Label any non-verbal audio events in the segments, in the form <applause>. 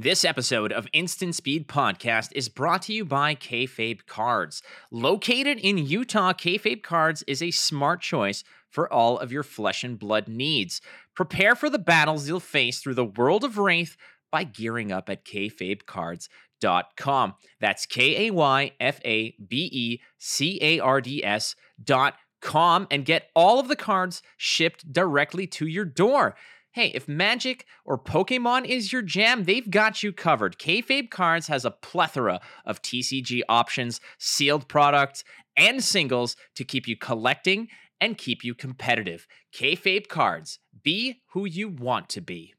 This episode of Instant Speed Podcast is brought to you by Kayfabe Cards. Located in Utah, Kayfabe Cards is a smart choice for all of your flesh and blood needs. Prepare for the battles you'll face through the world of Wraith by gearing up at kayfabecards.com. That's K A Y F A B E C A R D S dot com and get all of the cards shipped directly to your door. Hey, if Magic or Pokemon is your jam, they've got you covered. Kayfabe Cards has a plethora of TCG options, sealed products, and singles to keep you collecting and keep you competitive. Kayfabe Cards, be who you want to be.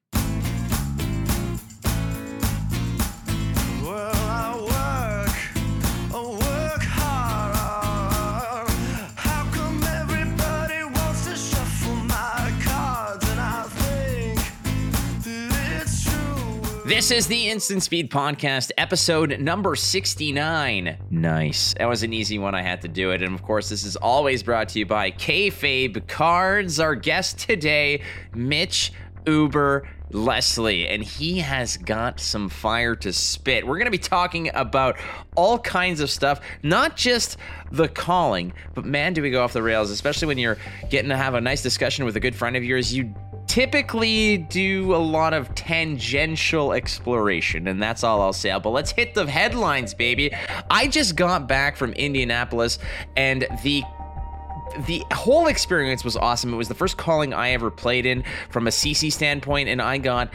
This is the Instant Speed Podcast, episode number 69. Nice. That was an easy one. I had to do it. And of course, this is always brought to you by Kayfabe Cards. Our guest today, Mitch Uber Leslie, and he has got some fire to spit. We're going to be talking about all kinds of stuff, not just the calling, but man, do we go off the rails, especially when you're getting to have a nice discussion with a good friend of yours. You typically do a lot of tangential exploration, and that's all I'll say. But let's hit the headlines, baby. I just got back from Indianapolis, and the the whole experience was awesome. It was the first calling I ever played in from a CC standpoint, and I got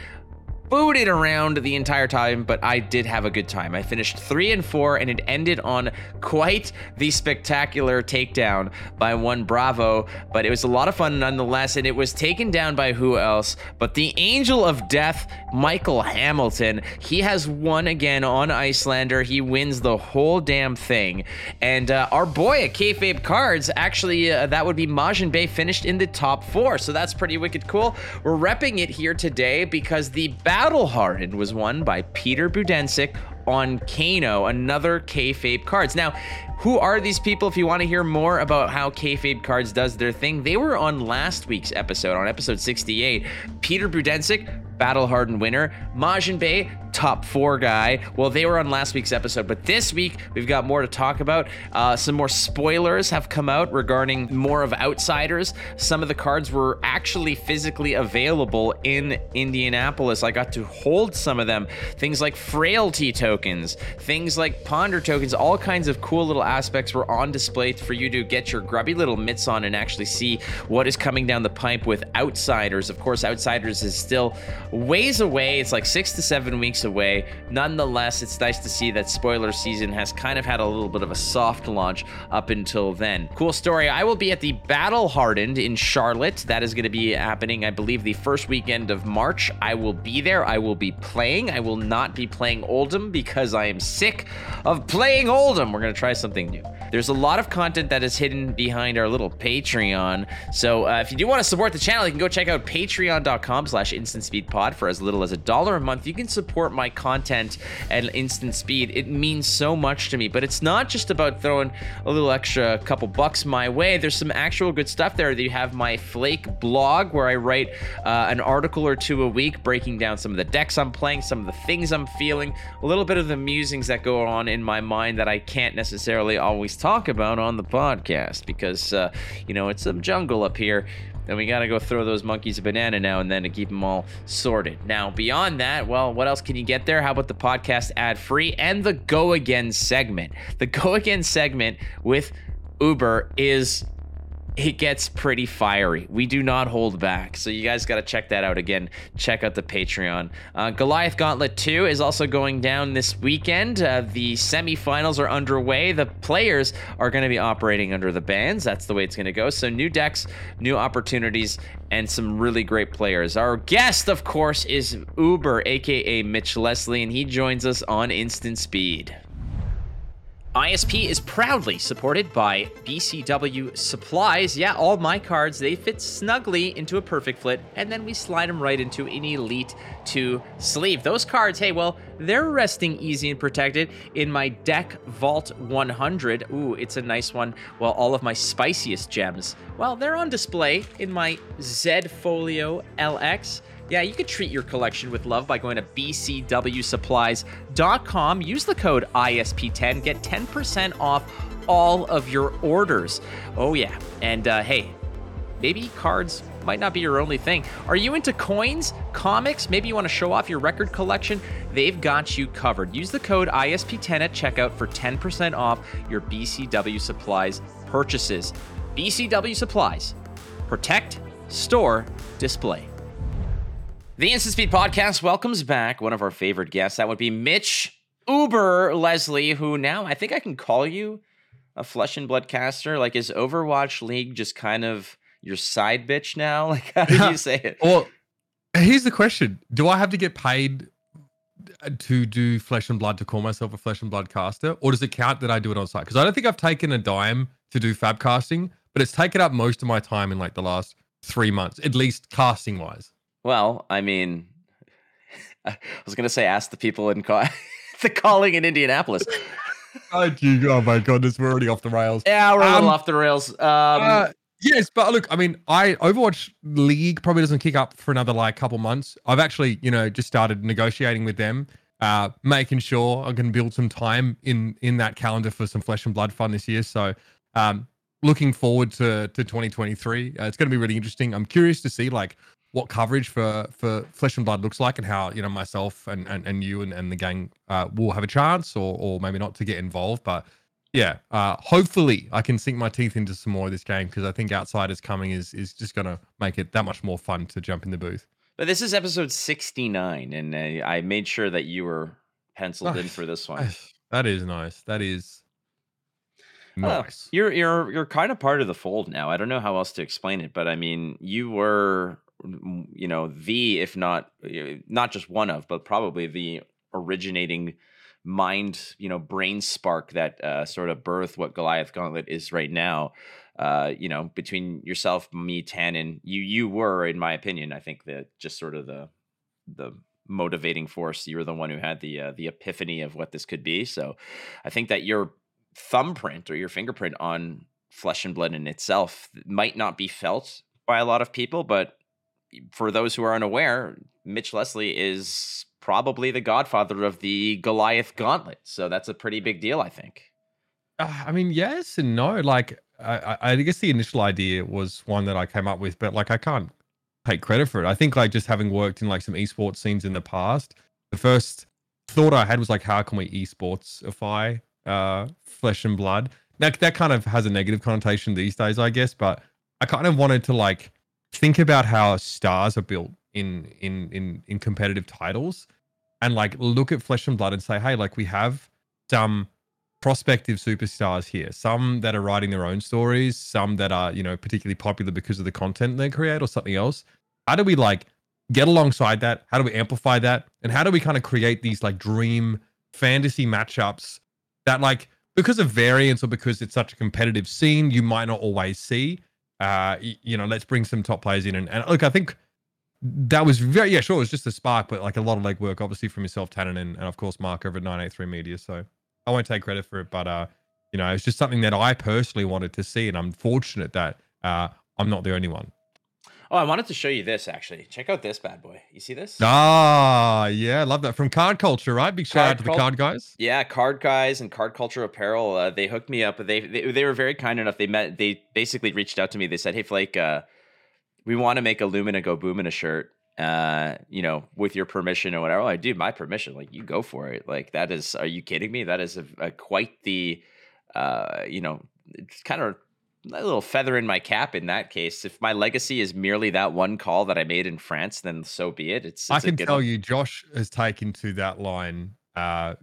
booted around the entire time, but I did have a good time. I finished three and four, and it ended on quite the spectacular takedown by one Bravo. But it was a lot of fun nonetheless, and it was taken down by who else? But the Angel of Death, Michael Hamilton. He has won again on Iyslander. He wins the whole damn thing. And uh, our boy at Kayfabe Cards, actually, uh, that would be Majin Bay, finished in the top four. So that's pretty wicked cool. We're repping it here today because the Battle Hardened was won by Peter Budensic on Kano, another Kayfabe Cards. Now, who are these people? If you want to hear more about how Kayfabe Cards does their thing, they were on last week's episode, on episode 68. Peter Budensic, Battle Hardened winner. Majin Bay, top four guy. Well, they were on last week's episode, but this week we've got more to talk about. Uh, some more spoilers have come out regarding more of Outsiders. Some of the cards were actually physically available in Indianapolis. I got to hold some of them. Things like Frailty tokens, things like Ponder tokens, all kinds of cool little aspects were on display for you to get your grubby little mitts on and actually see what is coming down the pipe with Outsiders. Of course, Outsiders is still ways away. It's like six to seven weeks away. Nonetheless, it's nice to see that spoiler season has kind of had a little bit of a soft launch up until then. Cool story. I will be at the Battle Hardened in Charlotte. That is going to be happening, I believe, the first weekend of March. I will be there. I will be playing. I will not be playing Oldhim because I am sick of playing Oldhim. We're going to try something new. There's a lot of content that is hidden behind our little Patreon. So uh, if you do want to support the channel, you can go check out patreon.com slash instant speed pod for as little as a dollar a month. You can support my content at instant speed. It means so much to me, but it's not just about throwing a little extra couple bucks my way. There's some actual good stuff there. You have my Flake blog where I write uh, an article or two a week breaking down some of the decks I'm playing, some of the things I'm feeling, a little bit of the musings that go on in my mind that I can't necessarily always talk about on the podcast because, uh, you know, it's some jungle up here. And we got to go throw those monkeys a banana now and then to keep them all sorted. Now, beyond that, well, what else can you get there? How about the podcast ad free and the Go Again segment? The Go Again segment with Uber is it gets pretty fiery. We do not hold back. So you guys got to check that out again. Check out the Patreon. Uh, Goliath Gauntlet 2 is also going down this weekend. Uh, the semifinals are underway. The players are going to be operating under the bans. That's the way it's going to go. So new decks, new opportunities, and some really great players. Our guest, of course, is Uber, aka Mitch Leslie, and he joins us on Instant Speed. ISP is proudly supported by BCW Supplies. Yeah, all my cards, they fit snugly into a perfect fit, and then we slide them right into an Elite 2 sleeve. Those cards, hey, well, they're resting easy and protected in my Deck Vault 100. Ooh, it's a nice one. Well, all of my spiciest gems, well, they're on display in my Z Folio LX. Yeah, you could treat your collection with love by going to bcwsupplies.com. Use the code ISP10, get 10% off all of your orders. Oh, yeah. And uh, hey, maybe cards might not be your only thing. Are you into coins, comics? Maybe you want to show off your record collection? They've got you covered. Use the code ISP10 at checkout for 10% off your BCW Supplies purchases. BCW Supplies. Protect, store, display. The Instant Speed Podcast welcomes back one of our favorite guests. That would be Mitch Uber Leslie, who now I think I can call you a flesh and blood caster. Like, is Overwatch League just kind of your side bitch now? <laughs> Like, how do you say it? Well, here's the question: Do I have to get paid to do flesh and blood to call myself a flesh and blood caster, or does it count that I do it on site? Because I don't think I've taken a dime to do fab casting, but it's taken up most of my time in like the last three months, at least casting wise. Well, I mean, <laughs> I was gonna say ask the people in ca- <laughs> the calling in Indianapolis. <laughs> Oh, oh my goodness, we're already off the rails. Yeah, we're a little Um, off the rails. Um, Uh, yes, but look, I mean, I Overwatch League probably doesn't kick up for another like couple months. I've actually, you know, just started negotiating with them, uh, making sure I can build some time in in that calendar for some flesh and blood fun this year. So, um, looking forward to to 2023. Uh, it's going to be really interesting. I'm curious to see like what coverage for for flesh and blood looks like and how you know myself and and, and you and, and the gang uh, will have a chance or or maybe not to get involved. But yeah uh hopefully i can sink my teeth into some more of this game because i think outsiders coming is is just gonna make it that much more fun to jump in the booth. But this is episode 69, and uh, I made sure that you were penciled in for this one. <sighs> that is nice. That is nice. You're you're you're kind of part of the fold now. I don't know how else to explain it, but I mean, you were, you know, the if not uh, not just one of, but probably the originating mind, you know, brain spark that uh, sort of birthed what Goliath Gauntlet is right now. Uh, you know, between yourself, me, Tannen, you you were, in my opinion, I think that just sort of the the motivating force. You were the one who had the uh, the epiphany of what this could be. So, I think that your thumbprint or your fingerprint on flesh and blood in itself might not be felt by a lot of people, but for those who are unaware, Mitch Leslie is probably the godfather of the Goliath Gauntlet. So that's a pretty big deal, I think. Uh, I mean, yes and no. Like, I, I guess the initial idea was one that I came up with, but like, I can't take credit for it. I think like just having worked in like some esports scenes in the past, the first thought I had was like, how can we esportsify uh, flesh and blood? That that kind of has a negative connotation these days, I guess. But I kind of wanted to like think about how stars are built in in in in competitive titles, and like look at flesh and blood and say, hey, like we have some prospective superstars here some that are writing their own stories some that are you know particularly popular because of the content they create or something else. How do we like get alongside that? How do we amplify that? And how do we kind of create these like dream fantasy matchups that like because of variance or because it's such a competitive scene you might not always see uh you know let's bring some top players in and, and look i think that was very yeah sure it was just a spark but like a lot of legwork obviously from yourself tannen and, and of course mark over at 983 media so I won't take credit for it, but uh, you know, it's just something that I personally wanted to see, and I'm fortunate that uh, I'm not the only one. Oh, I wanted to show you this actually. Check out this bad boy. You see this? Ah, yeah, I love that from Card Culture, right? Big shout Card out to the card guys. Yeah, card guys and card culture apparel. Uh, they hooked me up. They, they they were very kind enough. They met. They basically reached out to me. They said, "Hey, Flake, uh, we want to make a Lumina Go Boomina shirt. Uh, you know, with your permission or whatever." I do my permission. Like, you go for it. Like, that is. Are you kidding me? That is a, a quite the. Uh, you know, it's kind of a little feather in my cap in that case. If my legacy is merely that one call that I made in France, then so be it. It's, I it's a can tell one. you, Josh has taken to that line uh,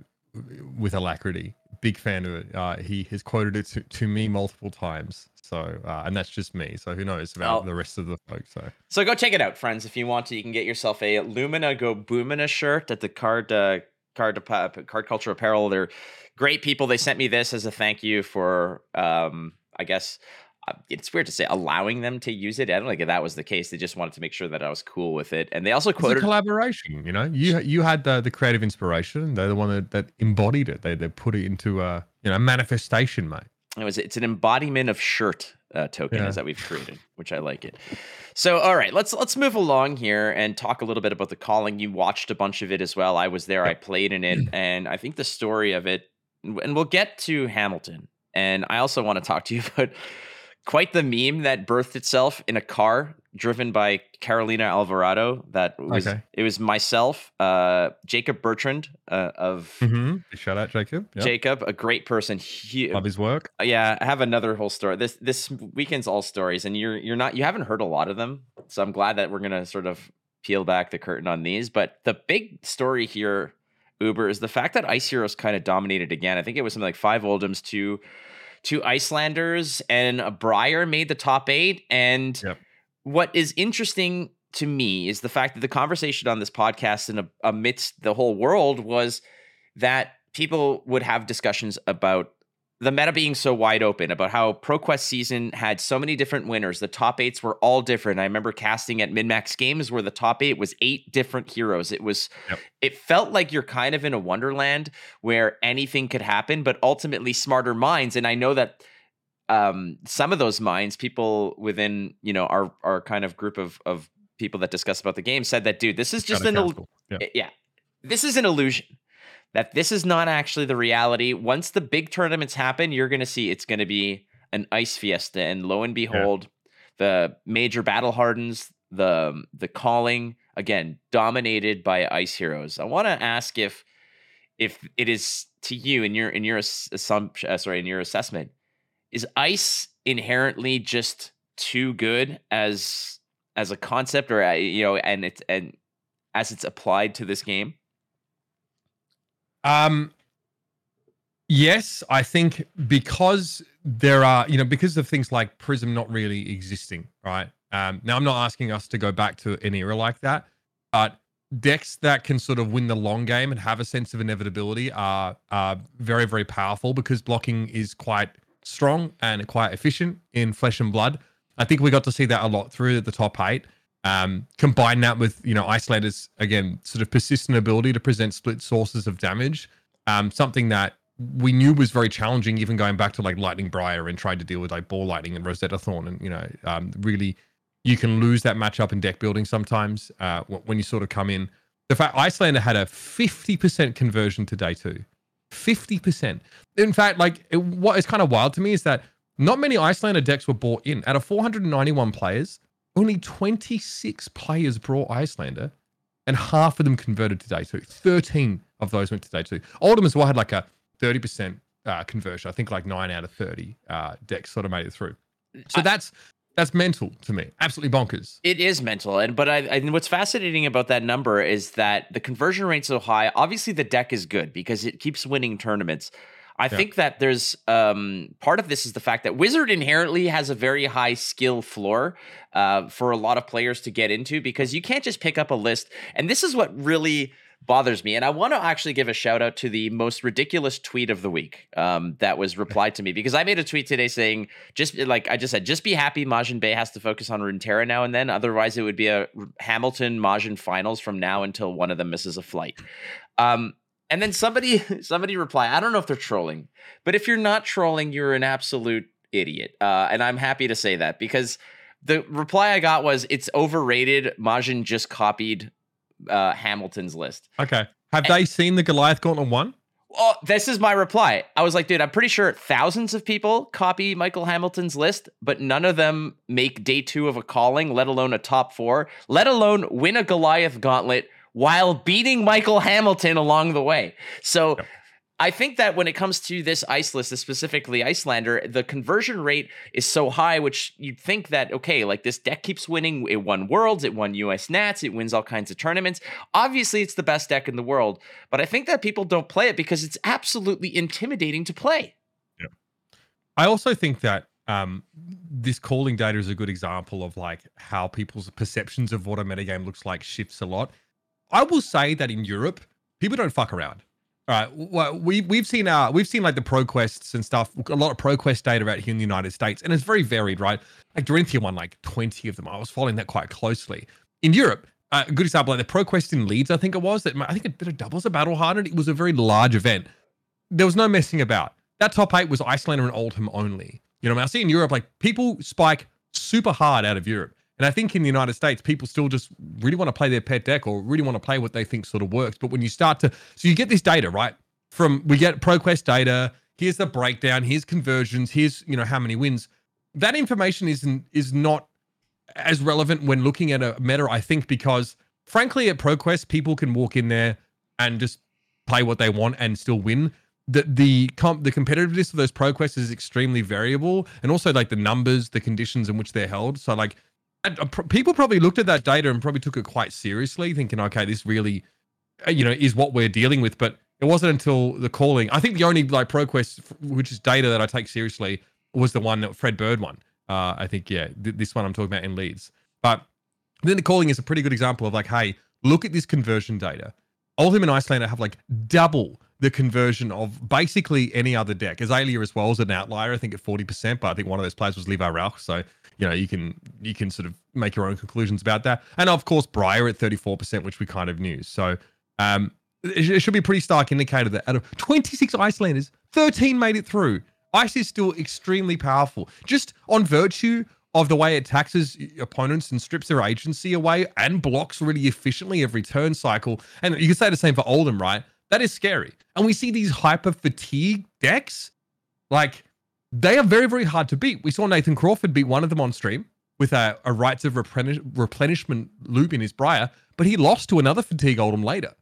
with alacrity. Big fan of it. Uh, he has quoted it to, to me multiple times. So, uh, and that's just me. So who knows about Oh. the rest of the folks? So, So go check it out, friends. If you want to, you can get yourself a Lumina Go Boomina shirt at the card uh, card card culture apparel. They're great people. They sent me this as a thank you for, um, I guess. uh, It's weird to say allowing them to use it. I don't think that was the case. They just wanted to make sure that I was cool with it, and they also quoted. collaboration. You know, you you had the the creative inspiration. They're the one that, that embodied it. They they put it into a you know manifestation, mate. it was it's an embodiment of shirt uh, tokens Yeah. that we've created, which I like it. So all right, let's let's move along here and talk a little bit about the calling. You watched a bunch of it as well. I was there. I played in it, <clears throat> and I think the story of it. And we'll get to Hamilton. And I also want to talk to you <laughs> about quite the meme that birthed itself in a car driven by Carolina Alvarado. That was Okay. it was myself, uh, Jacob Bertrand uh, of Mm-hmm. Shout out Jacob. Yep. Jacob, a great person. He, Love his work. yeah, I have another whole story. This this weekend's all stories, and you're you're not you haven't heard a lot of them, so I'm glad that we're gonna sort of peel back the curtain on these. But the big story here, Uber, is the fact that Ice Heroes kind of dominated again. I think it was something like five Oldhims, two two Iyslanders, and a Briar made the top eight. And Yep. what is interesting to me is the fact that the conversation on this podcast and amidst the whole world was that people would have discussions about the meta being so wide open about how ProQuest season had so many different winners. The top eights were all different. I remember casting at MinMax Games where the top eight was eight different heroes. It was, Yep. it felt like you're kind of in a wonderland where anything could happen, but ultimately smarter minds. And I know that um, some of those minds, people within you know our our kind of group of of people that discuss about the game, said that dude, this is just an il- Yeah. Yeah this is an illusion that this is not actually the reality. Once the big tournaments happen you're going to see it's going to be an ice fiesta. And lo and behold the major battle hardens the the calling again dominated by ice heroes. I want to ask if if it is to you in your in your ass- assumption uh, sorry in your assessment is ice inherently just too good as as a concept or uh, you know and it's and as it's applied to this game Um, yes, I think because there are, you know, because of things like Prism not really existing, right? Um, now I'm not asking us to go back to an era like that, but decks that can sort of win the long game and have a sense of inevitability are are very very powerful because blocking is quite strong and quite efficient in Flesh and Blood. I think we got to see that a lot through the top eight. Um, combine that with you know Iyslander's again sort of persistent ability to present split sources of damage, um, something that we knew was very challenging, even going back to like Lightning Briar and trying to deal with like Ball Lightning and Rosetta Thorn, and you know um, really you can lose that matchup in deck building sometimes uh, when you sort of come in. The fact Iyslander had a fifty percent conversion to day two, fifty percent. In fact, like it, what is kind of wild to me is that not many Iyslander decks were bought in. Out of 491 players, only 26 players brought Iyslander, and half of them converted to day two. 13 of those went to day two. Oldhim as well had like a 30% uh, conversion. I think like nine out of 30 uh, decks sort of made it through. So I- that's that's mental to me. Absolutely bonkers. It is mental, and but I, and what's fascinating about that number is that the conversion rate's so high. Obviously, the deck is good because it keeps winning tournaments. I think that there's um, part of this is the fact that Wizard inherently has a very high skill floor uh, for a lot of players to get into because you can't just pick up a list. And this is what really bothers me. And I want to actually give a shout out to the most ridiculous tweet of the week um, that was <laughs> replied to me because I made a tweet today saying, just like I just said, just be happy Majin Bay has to focus on Runeterra now and then. Otherwise, it would be a Hamilton Majin finals from now until one of them misses a flight. Um, and then somebody <laughs> somebody reply, I don't know if they're trolling, but if you're not trolling, you're an absolute idiot. Uh, and I'm happy to say that because the reply I got was it's overrated. Majin just copied uh, Hamilton's list. Okay. Have they seen the Goliath Gauntlet one? Oh, this is my reply. I was like, dude, I'm pretty sure thousands of people copy Michael Hamilton's list, but none of them make day two of a calling, let alone a top four, let alone win a Goliath gauntlet while beating Michael Hamilton along the way. So I think that when it comes to this ice list, specifically Iyslander, the conversion rate is so high, which you'd think that, okay, like this deck keeps winning. It won Worlds, it won US Nats, it wins all kinds of tournaments. Obviously, it's the best deck in the world, but I think that people don't play it because it's absolutely intimidating to play. I also think that um, this calling data is a good example of like how people's perceptions of what a metagame looks like shifts a lot. I will say that in Europe, people don't fuck around. All right, well, we we've seen uh we've seen like the pro quests and stuff. A lot of pro quest data out here in the United States, and it's very varied, right? Like Dorinthia won like twenty of them. I was following that quite closely. In Europe, uh, a good example, like the pro quest in Leeds, I think it was that I think it did a doubles a battle hardened. It was a very large event. There was no messing about. that top eight was Iyslander and Oldhim only. You know, I, mean, I see in Europe like people spike super hard out of Europe. And I think in the United States, people still just really want to play their pet deck or really want to play what they think sort of works. But when you start to, so you get this data, right? From we get ProQuest data. Here's the breakdown. Here's conversions. Here's you know how many wins. That information isn't is not as relevant when looking at a meta. I think because frankly, at ProQuest, people can walk in there and just play what they want and still win. The the comp the competitiveness of those ProQuests is extremely variable, and also like the numbers, the conditions in which they're held. So like people probably looked at that data and probably took it quite seriously, thinking, okay, this really, uh, you know, is what we're dealing with. But it wasn't until the calling. I think the only like ProQuest, which is data that I take seriously, was the one that Fred Bird won. Uh, I think, yeah, th- this one I'm talking about in Leeds. But then the calling is a pretty good example of like, hey, look at this conversion data. Oldhim and Iyslander have like double the conversion of basically any other deck. Azalea as well as an outlier, I think at 40%, but I think one of those players was Levi Rauch. So, you know, you can you can sort of make your own conclusions about that. And of course, Briar at 34%, which we kind of knew. So um it, it should be a pretty stark indicator that out of 26 Iyslanders, 13 made it through. Ice is still extremely powerful. Just on virtue of the way it taxes opponents and strips their agency away and blocks really efficiently every turn cycle. And you can say the same for Oldhim, right? That is scary. And we see these hyper fatigue decks, like they are very, very hard to beat. We saw Nathan Crawford beat one of them on stream with a, a rites of replenish, replenishment loop in his Briar, but he lost to another fatigue Oldhim later.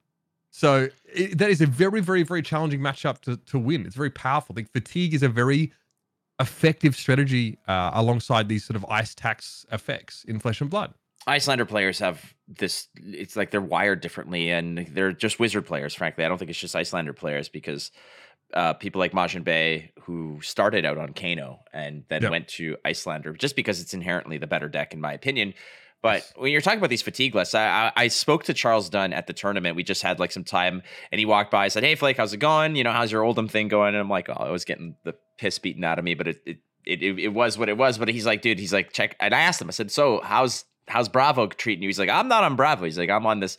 So it, that is a very, very, very challenging matchup to, to win. It's very powerful. I think fatigue is a very effective strategy uh, alongside these sort of ice tax effects in Flesh and Blood. Iyslander players have this. It's like they're wired differently, and they're just wizard players. Frankly, I don't think it's just Iyslander players because uh, people like Majin Bay who started out on Kano and then Yeah. went to Iyslander just because it's inherently the better deck, in my opinion. But when you're talking about these fatigue lists, I, I, I spoke to Charles Dunn at the tournament. We just had like some time, and he walked by. And said, "Hey, Flake, how's it going? You know, how's your Oldhim thing going?" And I'm like, "Oh, I was getting the piss beaten out of me, but it it, it it it was what it was." But he's like, "Dude," he's like, "Check." And I asked him. I said, "So how's how's Bravo treating you?" He's like, "I'm not on Bravo." He's like, "I'm on this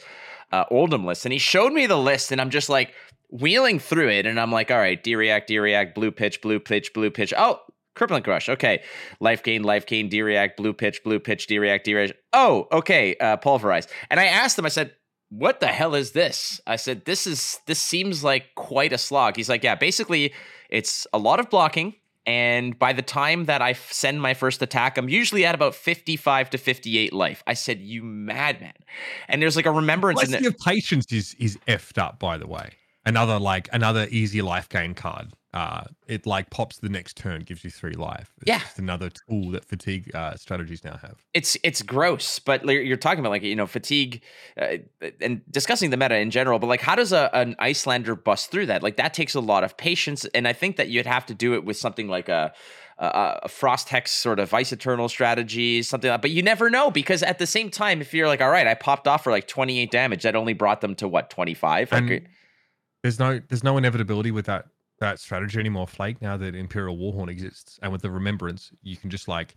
uh, Oldhim list," and he showed me the list, and I'm just like wheeling through it, and I'm like, "All right, D react, D react, blue pitch, blue pitch, blue pitch." Oh. Crippling crush. Okay. Life gain, life gain, D react, blue pitch, blue pitch, D react, D react. Oh, okay. Uh, pulverize. And I asked him, I said, what the hell is this? I said, this is, this seems like quite a slog. He's like, yeah, basically it's a lot of blocking. And by the time that I send my first attack, I'm usually at about 55 to 58 life. I said, you madman. And there's like a remembrance in Legacy it. of Patience is is effed up, by the way. Another like another easy life gain card. Uh, it like pops the next turn, gives you three life. It's Yeah. just another tool that fatigue uh, strategies now have. it's it's gross but you're talking about like you know fatigue uh, and discussing the meta in general but like how does a, an Iyslander bust through that like that takes a lot of patience and i think that you'd have to do it with something like a a, a frost hex sort of ice eternal strategy something like that. but you never know because at the same time if you're like all right i popped off for like 28 damage that only brought them to what 25 like, And there's no there's no inevitability with that that strategy anymore, Flake. Now that Imperial Warhorn exists, and with the Remembrance, you can just like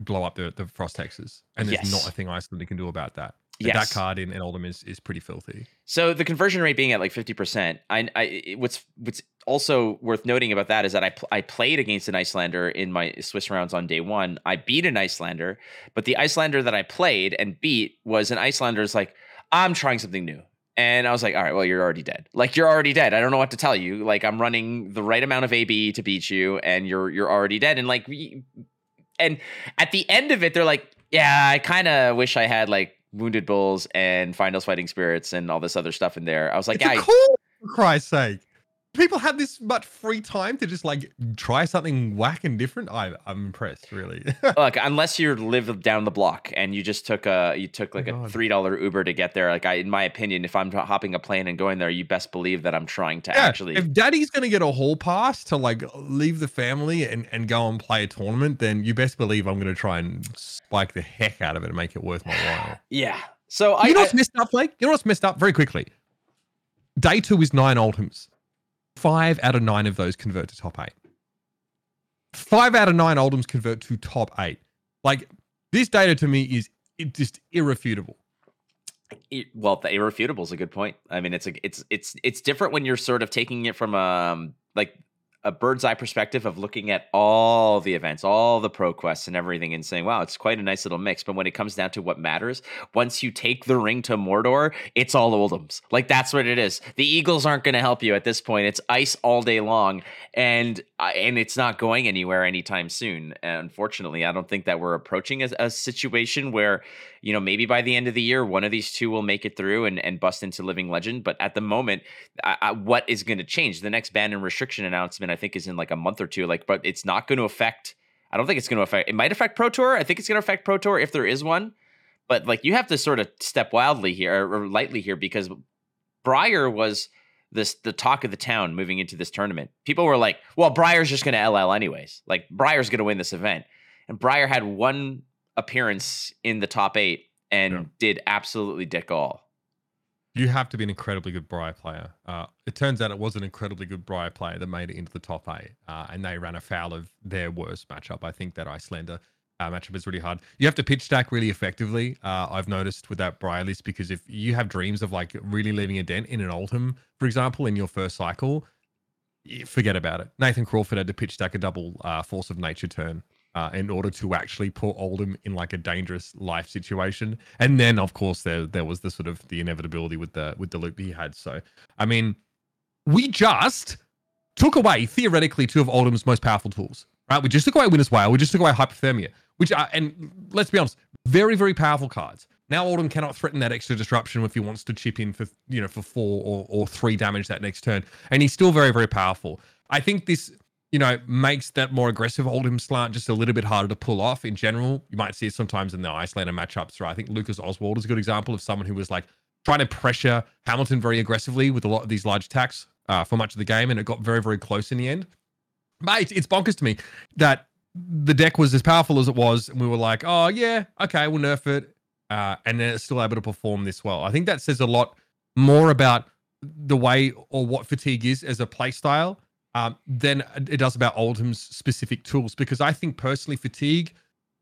blow up the the frost hexes, and there's Yes. not a thing Iceland can do about that. Yes. That card in, in Oldhim is, is pretty filthy. So the conversion rate being at like fifty percent, I, I what's what's also worth noting about that is that I pl- I played against an Iyslander in my Swiss rounds on day one. I beat an Iyslander, but the Iyslander that I played and beat was an Iyslander's like I'm trying something new. And I was like, all right, well, you're already dead. Like you're already dead. I don't know what to tell you. Like I'm running the right amount of AB to beat you, and you're you're already dead. And like, we- and at the end of it, they're like, yeah, I kind of wish I had like Wounded Bulls and Fyendal's Fighting Spirits and all this other stuff in there. I was like, it's yeah, call, for Christ's sake. People have this much free time to just like try something whack and different. I, I'm impressed, really. <laughs> look, unless you live down the block and you just took a you took like a oh, three dollar Uber to get there. Like I, in my opinion, if I'm hopping a plane and going there, you best believe that I'm trying to yeah, actually. if daddy's gonna get a hall pass to like leave the family and, and go and play a tournament, then you best believe I'm gonna try and spike the heck out of it and make it worth my while. yeah. So I, you know I what's messed up, Blake? You know what's messed up? Very quickly. Day two is nine Oldhims. Five out of nine of those convert to top eight. Five out of nine Oldhims convert to top eight. Like this data to me is just irrefutable. it- well, the irrefutable is a good point. I mean, it's a it's it's it's different when you're sort of taking it from um like a bird's eye perspective of looking at all the events, all the pro quests and everything, and saying, "Wow, it's quite a nice little mix." But when it comes down to what matters, once you take the ring to Mordor, it's all Oldhims. Like that's what it is. The Eagles aren't going to help you at this point. It's ice all day long, and uh, and it's not going anywhere anytime soon. Unfortunately, I don't think that we're approaching a, a situation where you know maybe by the end of the year, one of these two will make it through and and bust into living legend. But at the moment, I, I, what is going to change? The next ban and restriction announcement, think, is in like a month or two. Like, but it's not going to affect. I don't think it's going to affect. It might affect Pro Tour. I think it's going to affect Pro Tour if there is one. But like, you have to sort of step wildly here or lightly here because Briar was this the talk of the town moving into this tournament. People were like, "Well, Briar's just going to LL anyways. Like, Briar's going to win this event." And Briar had one appearance in the top eight and Yeah. did absolutely dick all. You have to be an incredibly good Briar player. Uh, it turns out it was an incredibly good Briar player that made it into the top eight, uh, and they ran afoul of their worst matchup. I think that Iyslander uh, matchup is really hard. You have to pitch stack really effectively. Uh, I've noticed with that Briar list because if you have dreams of like really leaving a dent in an Oldhim, for example, in your first cycle, forget about it. Nathan Crawford had to pitch stack a double uh, force of nature turn uh, in order to actually put Oldhim in like a dangerous life situation. And then, of course, there there was the sort of the inevitability with the with the loop he had. So, I mean, we just took away theoretically two of Oldhim's most powerful tools. Right? We just took away Winter's Wail. We just took away Hypothermia, which are, and let's be honest, very very powerful cards. Now Oldhim cannot threaten that extra disruption if he wants to chip in for you know for four or, or three damage that next turn, and he's still very very powerful. I think this you know makes that more aggressive Oldhim slant just a little bit harder to pull off in general. You might see it sometimes in the Iyslander matchups. Right? I think Lucas Oswald is a good example of someone who was like trying to pressure Hamilton very aggressively with a lot of these large attacks uh, for much of the game, and it got very very close in the end. But it's, it's bonkers to me that the deck was as powerful as it was, and we were like, oh yeah, okay, we'll nerf it, uh, and then it's still able to perform this well. I think that says a lot more about the way or what fatigue is as a play style um, than it does about Oldhim's specific tools. Because I think personally, fatigue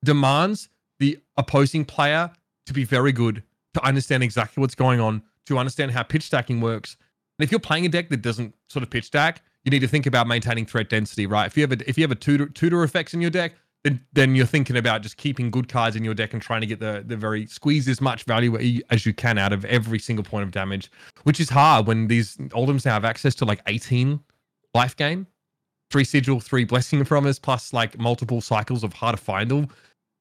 demands the opposing player to be very good, to understand exactly what's going on, to understand how pitch stacking works. And if you're playing a deck that doesn't sort of pitch stack, you need to think about maintaining threat density, right? If you have a, if you have a tutor, tutor effects in your deck, then then you're thinking about just keeping good cards in your deck and trying to get the the very squeeze as much value as you can out of every single point of damage, which is hard when these Oldhims now have access to like 18 life gain, three sigil, three blessing and promise, plus like multiple cycles of hard to find.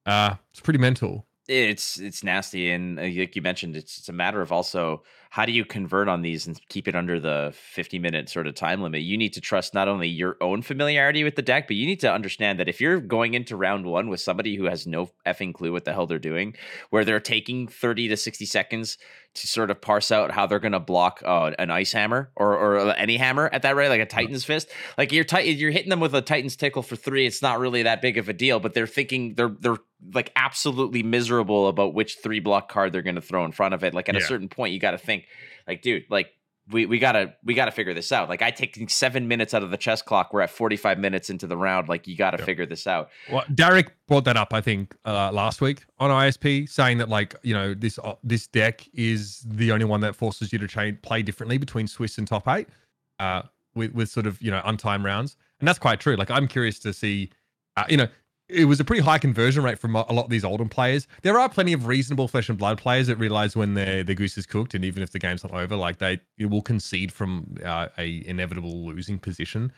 Uh, it's pretty mental. It's it's nasty, and uh, like you mentioned, it's it's a matter of also how do you convert on these and keep it under the fifty minute sort of time limit. You need to trust not only your own familiarity with the deck, but you need to understand that if you're going into round one with somebody who has no effing clue what the hell they're doing, where they're taking thirty to sixty seconds to sort of parse out how they're going to block uh, an ice hammer or or any hammer at that rate, like a Titan's fist. Like you're tight, you're hitting them with a Titan's tickle for three. It's not really that big of a deal, but they're thinking they're they're like absolutely miserable about which three block card they're going to throw in front of it. Like at a certain point, you got to think, like, dude, like. We, we gotta we gotta figure this out. Like I take seven minutes out of the chess clock. We're at forty five minutes into the round. Like you gotta Yeah. figure this out. Well, Derek brought that up, I think, uh, last week on ISP, saying that like you know this uh, this deck is the only one that forces you to train, play differently between Swiss and top eight, uh, with with sort of you know untimed rounds, and that's quite true. Like I'm curious to see, uh, you know, it was a pretty high conversion rate from a lot of these Oldhim players. There are plenty of reasonable flesh and blood players that realize when their their goose is cooked, and even if the game's not over, like they will concede from uh, a inevitable losing position.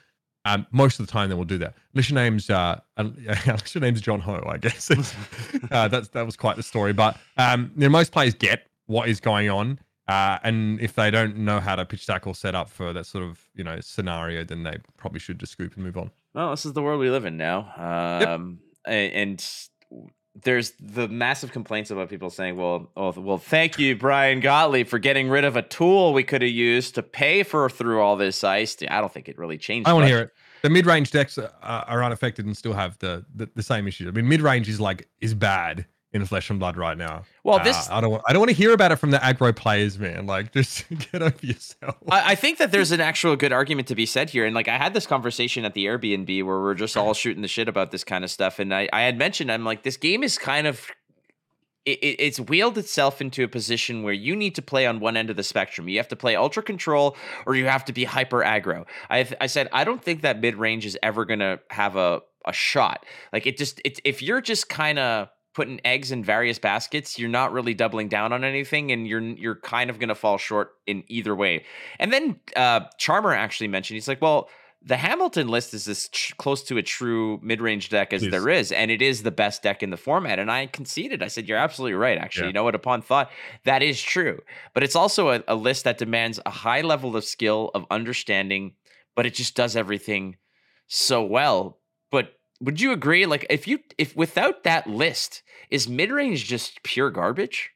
Um, most of the time, they will do that. Unless your name's uh, <laughs> unless your name's John Ho, I guess. <laughs> uh, that's that was quite the story. But um, you know, most players get what is going on, uh, and if they don't know how to pitch stack or set up for that sort of you know scenario, then they probably should just scoop and move on. Well, this is the world we live in now. Um, a- and there's the massive complaints about people saying, "Well, oh, well, thank you, Brian Gottlieb, for getting rid of a tool we could have used to pay for through all this ice." I don't think it really changed. I want to hear it. The mid-range decks are, are unaffected and still have the, the the same issues. I mean, mid-range is like is bad in Flesh and Blood right now. Well, Uh, this I don't want I don't want to hear about it from the aggro players, man. Like, <laughs> just get over yourself. I, I think that there's an actual good argument to be said here. And like I had this conversation at the Airbnb where we're just all shooting the shit about this kind of stuff. And I, I had mentioned I'm like, this game is kind of it, it- it's wheeled itself into a position where you need to play on one end of the spectrum. You have to play ultra control or you have to be hyper aggro. I th- I said I don't think that mid range is ever gonna have a a shot. Like it just it's if you're just kind of putting eggs in various baskets, you're not really doubling down on anything, and you're you're kind of gonna fall short in either way. And then uh, Charmer actually mentioned he's like, well. The Hamilton list is as tr- close to a true mid-range deck as is. there is, and it is the best deck in the format. And I conceded. I said, "You're absolutely right." Actually, Yeah. you know what? Upon thought, that is true. But it's also a, a list that demands a high level of skill, of understanding, but it just does everything so well. Would you agree? Like, if you if without that list, is mid range just pure garbage?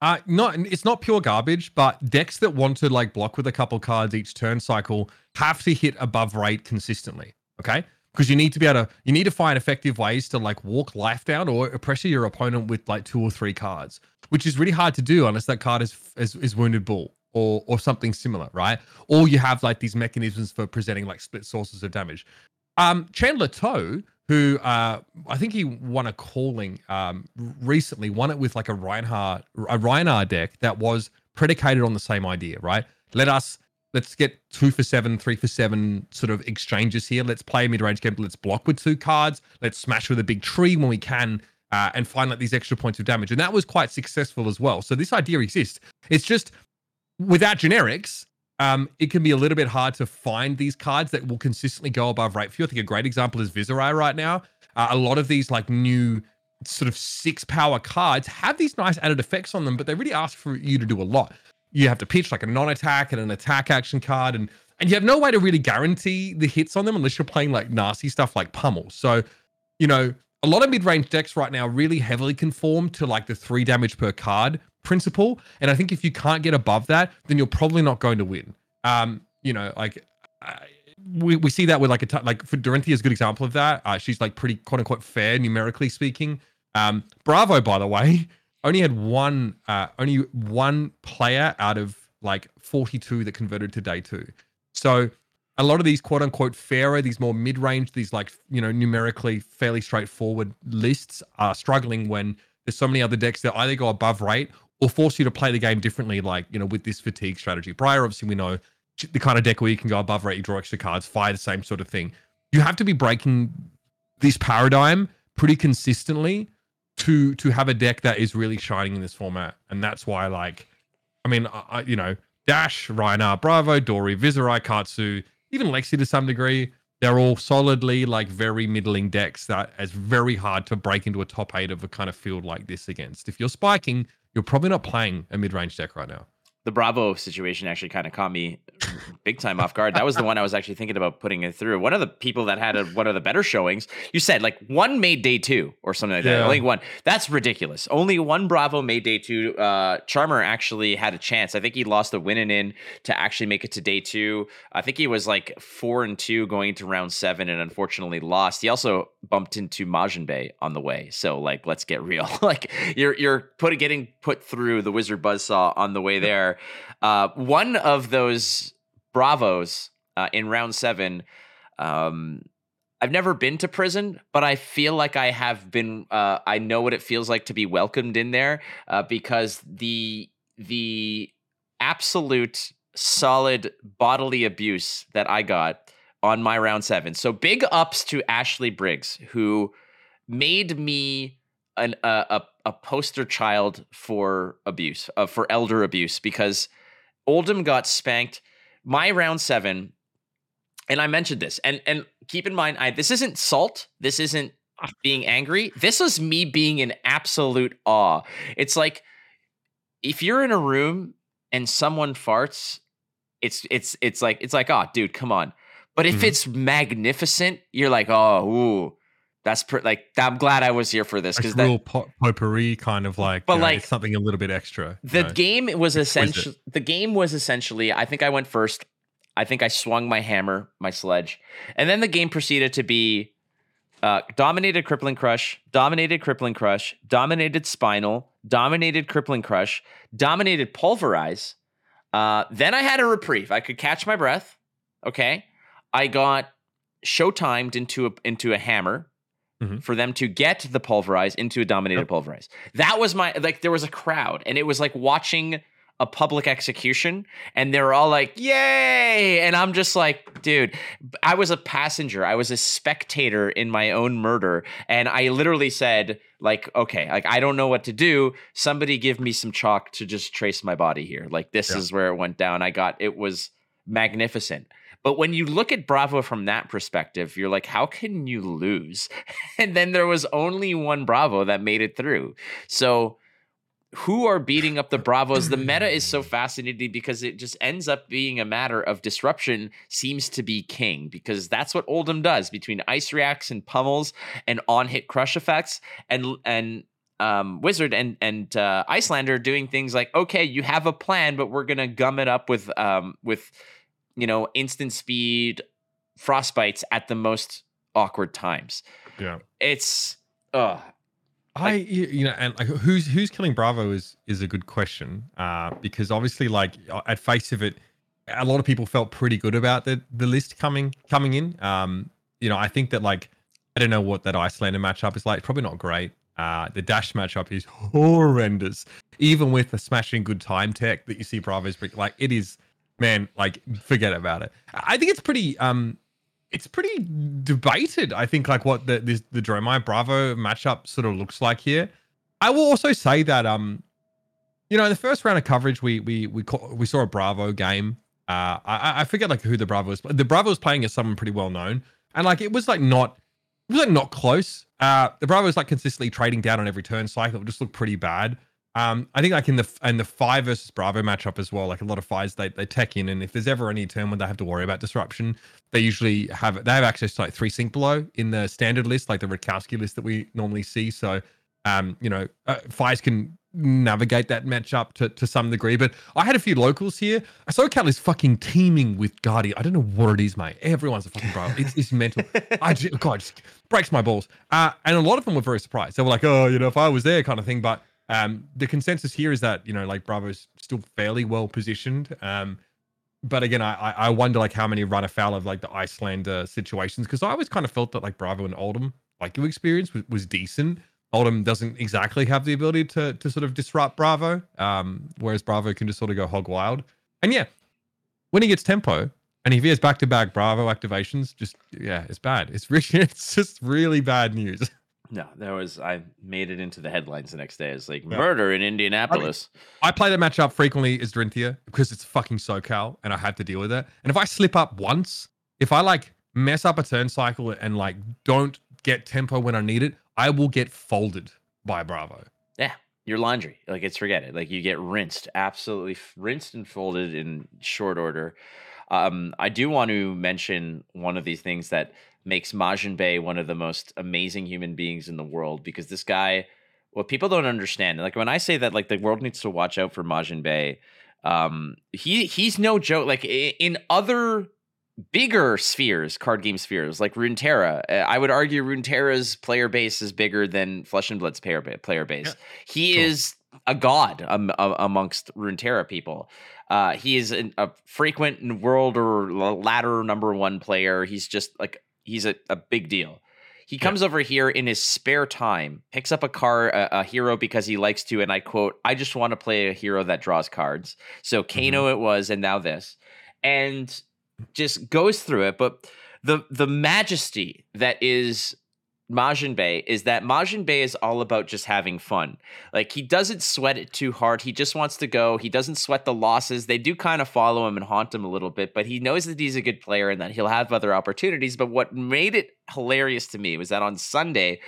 Uh, not it's not pure garbage, but decks that want to like block with a couple cards each turn cycle have to hit above rate consistently. Okay, because you need to be able to you need to find effective ways to like walk life down or pressure your opponent with like two or three cards, which is really hard to do unless that card is is, is wounded bull or or something similar, right? Or you have like these mechanisms for presenting like split sources of damage. Um, Chandler Toe, who uh, I think he won a calling um, recently, won it with like a Rhinar, a Rhinar deck that was predicated on the same idea, right? Let us let's get two for seven, three for seven sort of exchanges here. Let's play a mid-range game. Let's block with two cards. Let's smash with a big tree when we can. Uh, and find like these extra points of damage, and that was quite successful as well. So this idea exists. It's just without generics, um, it can be a little bit hard to find these cards that will consistently go above rate for you. I think a great example is Viserai right now. Uh, a lot of these like new sort of six power cards have these nice added effects on them, but they really ask for you to do a lot. You have to pitch like a non-attack and an attack action card, and and you have no way to really guarantee the hits on them unless you're playing like nasty stuff like pummel. So, you know, a lot of mid-range decks right now really heavily conform to like the three damage per card principle. And I think if you can't get above that, then you're probably not going to win. Um, you know, like uh, we, we see that with like a t- like for Dorinthia is a good example of that. Uh, she's like pretty quote unquote fair numerically speaking. Um, Bravo, by the way, <laughs> only had one uh only one player out of like 42 that converted to day two. So a lot of these quote unquote fairer, these more mid range, these like, you know, numerically fairly straightforward lists are struggling when there's so many other decks that either go above rate or force you to play the game differently, like, you know, with this fatigue strategy. Prior, obviously, we know the kind of deck where you can go above rate, you draw extra cards, fire the same sort of thing. You have to be breaking this paradigm pretty consistently to to have a deck that is really shining in this format. And that's why, like, I mean, I, you know, Dash, Rhinar, Bravo, Dory, Viserai, Katsu, even Lexi to some degree, they're all solidly like very middling decks that is very hard to break into a top eight of a kind of field like this against. If you're spiking, you're probably not playing a mid-range deck right now. The Bravo situation actually kind of caught me big time off guard. That was the one I was actually thinking about putting it through. One of the people that had a, one of the better showings, you said like one made day two or something like that. Yeah. Only one. That's ridiculous. Only one Bravo made day two. Uh, Charmer actually had a chance. I think he lost a winning in to actually make it to day two. I think he was like four and two going into round seven and unfortunately lost. He also bumped into Majin Bay on the way. So like, let's get real. <laughs> like you're you're put getting put through the Wizard Buzzsaw on the way there. Uh, one of those Bravos uh, in round seven. Um, I've never been to prison, but I feel like I have been. Uh, I know what it feels like to be welcomed in there uh, because the the absolute solid bodily abuse that I got on my round seven. So big ups to Ashley Briggs who made me an a a, a poster child for abuse, uh, for elder abuse because Oldhim got spanked. My round seven, and I mentioned this, and and keep in mind, I this isn't salt. This isn't being angry. This was me being in absolute awe. It's like if you're in a room and someone farts, it's it's it's like it's like, oh, dude, come on. But if Mhm. it's magnificent, you're like, oh, ooh, that's per- like I'm glad I was here for this because that real po- potpourri kind of like, But you know, like- it's something a little bit extra. the know. game was essentially the game was essentially i think i went first. I think i swung my hammer my sledge and then the game proceeded to be uh, dominated crippling crush dominated crippling crush dominated spinal dominated crippling crush dominated pulverize. Uh, then i had a reprieve. I could catch my breath okay? I got show timed into a into a hammer Mhm. for them to get the pulverize into a dominated Yep. pulverize. That was my like there was a crowd and it was like watching a public execution and they were all like yay and i'm just like dude i was a passenger i was a spectator in my own murder and i literally said like okay like i don't know what to do somebody give me some chalk to just trace my body here like this Yeah. is where it went down i got it was magnificent but when you look at bravo from that perspective you're like how can you lose <laughs> and then there was only one bravo that made it through so who are beating up the Bravos. The meta is so fascinating because it just ends up being a matter of disruption seems to be king because that's what Oldhim does between ice reacts and pummels and on hit crush effects and and um, Wizard and and uh, Iyslander doing things like okay, you have a plan, but we're gonna gum it up with um with you know instant speed frostbites at the most awkward times. Yeah. It's uh I you know, and like who's who's killing Bravo is is a good question. Uh, because obviously, like uh, at face of it, a lot of people felt pretty good about the the list coming coming in. Um, you know, I think that like I don't know what that Iyslander matchup is like. Probably not great. Uh, the dash matchup is horrendous. Even with the smashing good time tech that you see Bravo's bring, like it is, man. Like forget about it. I think it's pretty um it's pretty debated. I think like what the this, the Dromai Bravo matchup sort of looks like here. I will also say that um, you know, in the first round of coverage, we we we call, we saw a Bravo game. Uh, I I forget like who the Bravo was. The Bravo was playing as someone pretty well known, and like it was like not it was like not close. Uh, the Bravo was like consistently trading down on every turn cycle. It just looked pretty bad. Um, I think like in the in the five versus Bravo matchup as well, like a lot of fives they they tech in, and if there's ever any turn when they have to worry about disruption, they usually have they have access to like three Sink Below in the standard list, like the Rutkowski list that we normally see. So, um, you know, uh, fives can navigate that matchup to to some degree. But I had a few locals here. SoCal is fucking teeming with Guardian. I don't know what it is, mate. Everyone's a fucking Bravo. It's, it's mental. I just, God, just breaks my balls. Uh, and a lot of them were very surprised. They were like, oh, you know, if I was there, kind of thing. But um, the consensus here is that you know, like Bravo's still fairly well positioned. Um, but again, I I- wonder like how many run afoul of like the Iyslander situations because I always kind of felt that like Bravo and Oldhim like your experience was, was decent. Oldhim doesn't exactly have the ability to to sort of disrupt Bravo, um, whereas Bravo can just sort of go hog wild. And yeah, when he gets tempo and he has back to back Bravo activations, just yeah, it's bad. It's really <laughs> it's just really bad news. No, there was. I made it into the headlines the next day. It's like Yeah. murder in Indianapolis. I play that matchup frequently as Drinthia because it's fucking SoCal and I have to deal with it. And if I slip up once, if I like mess up a turn cycle and like don't get tempo when I need it, I will get folded by Bravo. Yeah, your laundry. Like it's forget it. Like you get rinsed, absolutely rinsed and folded in short order. Um, I do want to mention one of these things that makes Majin Bey one of the most amazing human beings in the world because this guy, what people don't understand, like when I say that, like the world needs to watch out for Majin Bey, um, he he's no joke. Like in other bigger spheres, card game spheres, like Runeterra. Uh, I would argue Runeterra's player base is bigger than Flesh and Blood's player, player base. Yeah, he sure. is a god um, a- amongst Runeterra people. Uh, he is an, a frequent world or ladder number one player. He's just like he's a, a big deal. He comes over here in his spare time, picks up a car, a, a hero because he likes to, and I quote, "I just want to play a hero that draws cards." So Kano mm-hmm. it was, and now this, and just goes through it. But the the majesty that is Majin Bey is that Majin Bey is all about just having fun. Like he doesn't sweat it too hard. He just wants to go. He doesn't sweat the losses. They do kind of follow him and haunt him a little bit, but he knows that he's a good player and that he'll have other opportunities. But what made it hilarious to me was that on Sunday,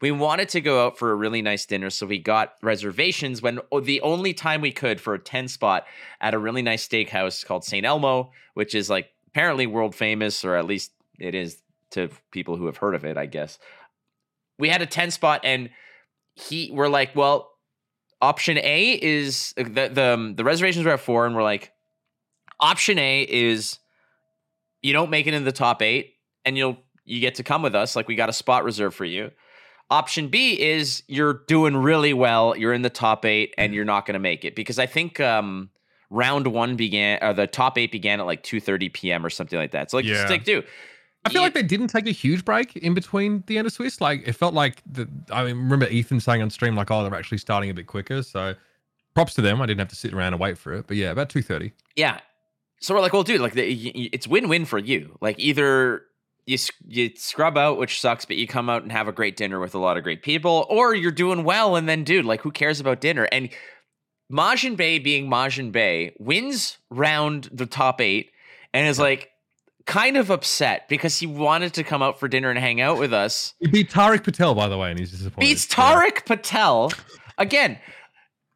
we wanted to go out for a really nice dinner, so we got reservations when oh, the only time we could for a 10 spot at a really nice steakhouse called St. Elmo, which is like apparently world famous, or at least it is to people who have heard of it, I guess. We had a 10 spot and he we're like, well, option A is uh, the the um, the reservations were at 4 and we're like option A is you don't make it in the top 8 and you'll you get to come with us like we got a spot reserved for you. Option B is you're doing really well, you're in the top 8 and you're not going to make it because I think um round 1 began or the top 8 began at like 2:30 p.m. or something like that. So like Yeah. like dude, I feel Ye- like they didn't take a huge break in between the end of Swiss. Like it felt like the. I mean, remember Ethan saying on stream like, "Oh, they're actually starting a bit quicker." So, props to them. I didn't have to sit around and wait for it. But yeah, about two thirty. Yeah. So we're like, well, dude, like the, it's win-win for you. Like either you you scrub out, which sucks, but you come out and have a great dinner with a lot of great people, or you're doing well, and then, dude, like who cares about dinner? And Majin Bay being Majin Bay wins round the top eight, and is like kind of upset because he wanted to come out for dinner and hang out with us. He beat Tariq Patel, by the way, and he's disappointed. beats Yeah. Patel. Again,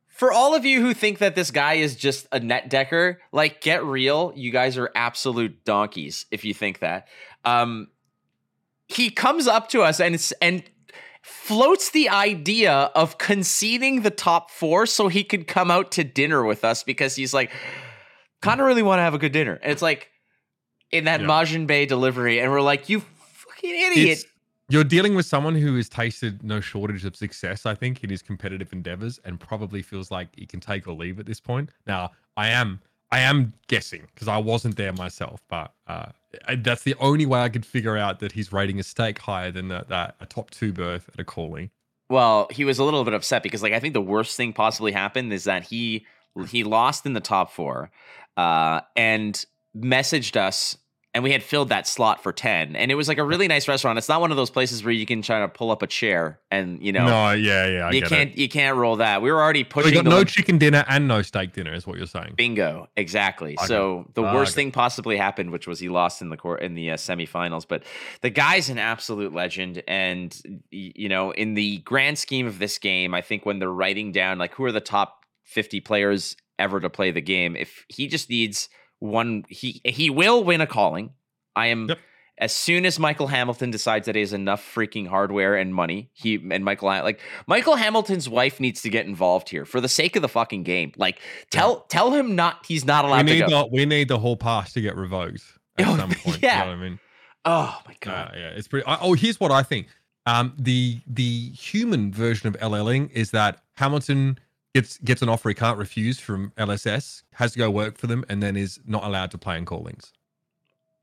for all of you who think that this guy is just a net decker, like get real. You guys are absolute donkeys if you think that. Um, he comes up to us and and floats the idea of conceding the top four so he could come out to dinner with us because he's like, kind of really want to have a good dinner. And it's like in that Yeah. Majin Bay delivery, and we're like, you fucking idiot. It's- You're dealing with someone who has tasted no shortage of success, I think, in his competitive endeavors, and probably feels like he can take or leave at this point. Now, I am, I am guessing because I wasn't there myself, but uh, that's the only way I could figure out that he's rating a steak higher than that, that a top two berth at a calling. Well, he was a little bit upset because, like, I think the worst thing possibly happened is that he he lost in the top four, uh, and messaged us, and we had filled that slot for ten, and it was like a really nice restaurant. It's not one of those places where you can try to pull up a chair and you know no, yeah, yeah, I you get can't it. you can't roll that. We were already pushing. We got no lim- chicken dinner and no steak dinner, is what you're saying. Bingo, exactly. Okay. So the Okay. worst thing possibly happened, which was he lost in the court in the uh, semifinals. But the guy's an absolute legend, and you know, in the grand scheme of this game, I think when they're writing down like who are the top fifty players ever to play the game, if he just needs one, he he will win a calling. I am. Yep. As soon as Michael Hamilton decides that he has enough freaking hardware and money, he and Michael like Michael Hamilton's wife needs to get involved here for the sake of the fucking game. Like tell tell him not he's not We allowed to need go. the we need the whole pass to get revoked at <laughs> Oh, some point. yeah. You know I mean? oh my Uh, god. yeah, it's pretty. I- Oh, here's what I think. Um, the the human version of LLing is that Hamilton gets gets an offer he can't refuse from LSS, has to go work for them, and then is not allowed to play in callings.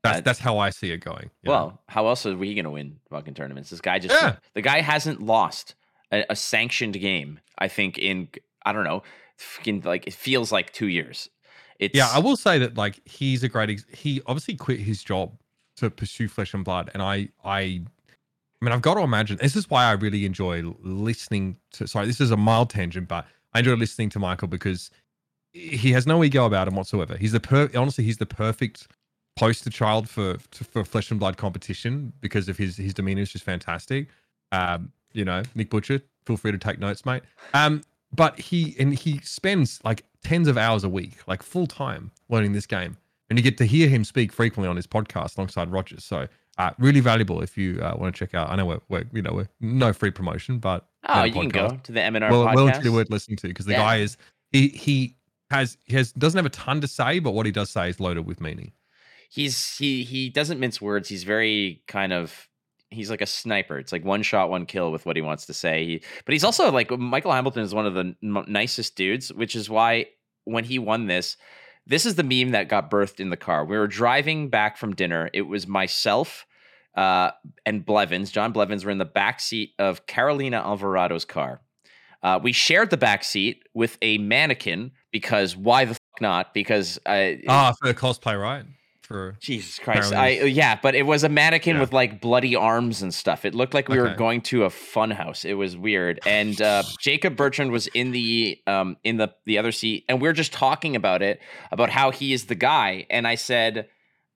That's That- that's how I see it going. Well, how else are we gonna win fucking tournaments? This guy just Yeah. the guy hasn't lost a, a sanctioned game. I think in I don't know, fucking like it feels like two years. It's yeah, I will say that like he's a great. Ex- he obviously quit his job to pursue Flesh and Blood, and I I. I mean, I've got to imagine this is why I really enjoy listening to. Sorry, this is a mild tangent, but I enjoy listening to Michael because he has no ego about him whatsoever. He's the per honestly, he's the perfect poster child for for flesh and blood competition because of his his demeanor is just fantastic. Um, you know, Nick Butcher, feel free to take notes, mate. Um, but he and he spends like tens of hours a week, like full time, learning this game, and you get to hear him speak frequently on his podcast alongside Rogers. So. Uh, really valuable if you uh, want to check out. I know we're, we're you know we're no free promotion, but Oh, you can go to the MNR well, well podcast. and truly worth listening to because the Yeah. guy is he he has he has doesn't have a ton to say, but what he does say is loaded with meaning. he's he he doesn't mince words. He's very kind of he's like a sniper. It's like one shot, one kill with what he wants to say. He, but he's also like Michael Hamilton is one of the n- nicest dudes, which is why when he won this, this is the meme that got birthed in the car. We were driving back from dinner. It was myself uh, and Blevins. John Blevins were in the back seat of Carolina Alvarado's car. Uh, we shared the back seat with a mannequin because why the fuck not? Because uh, Ah, for a cosplay, right? For Jesus Christ. I yeah, but it was a mannequin Yeah. with like bloody arms and stuff. It looked like we were going to a fun house. It was weird. And uh <sighs> Jacob Bertrand was in the um in the the other seat and we are just talking about it about how he is the guy and I said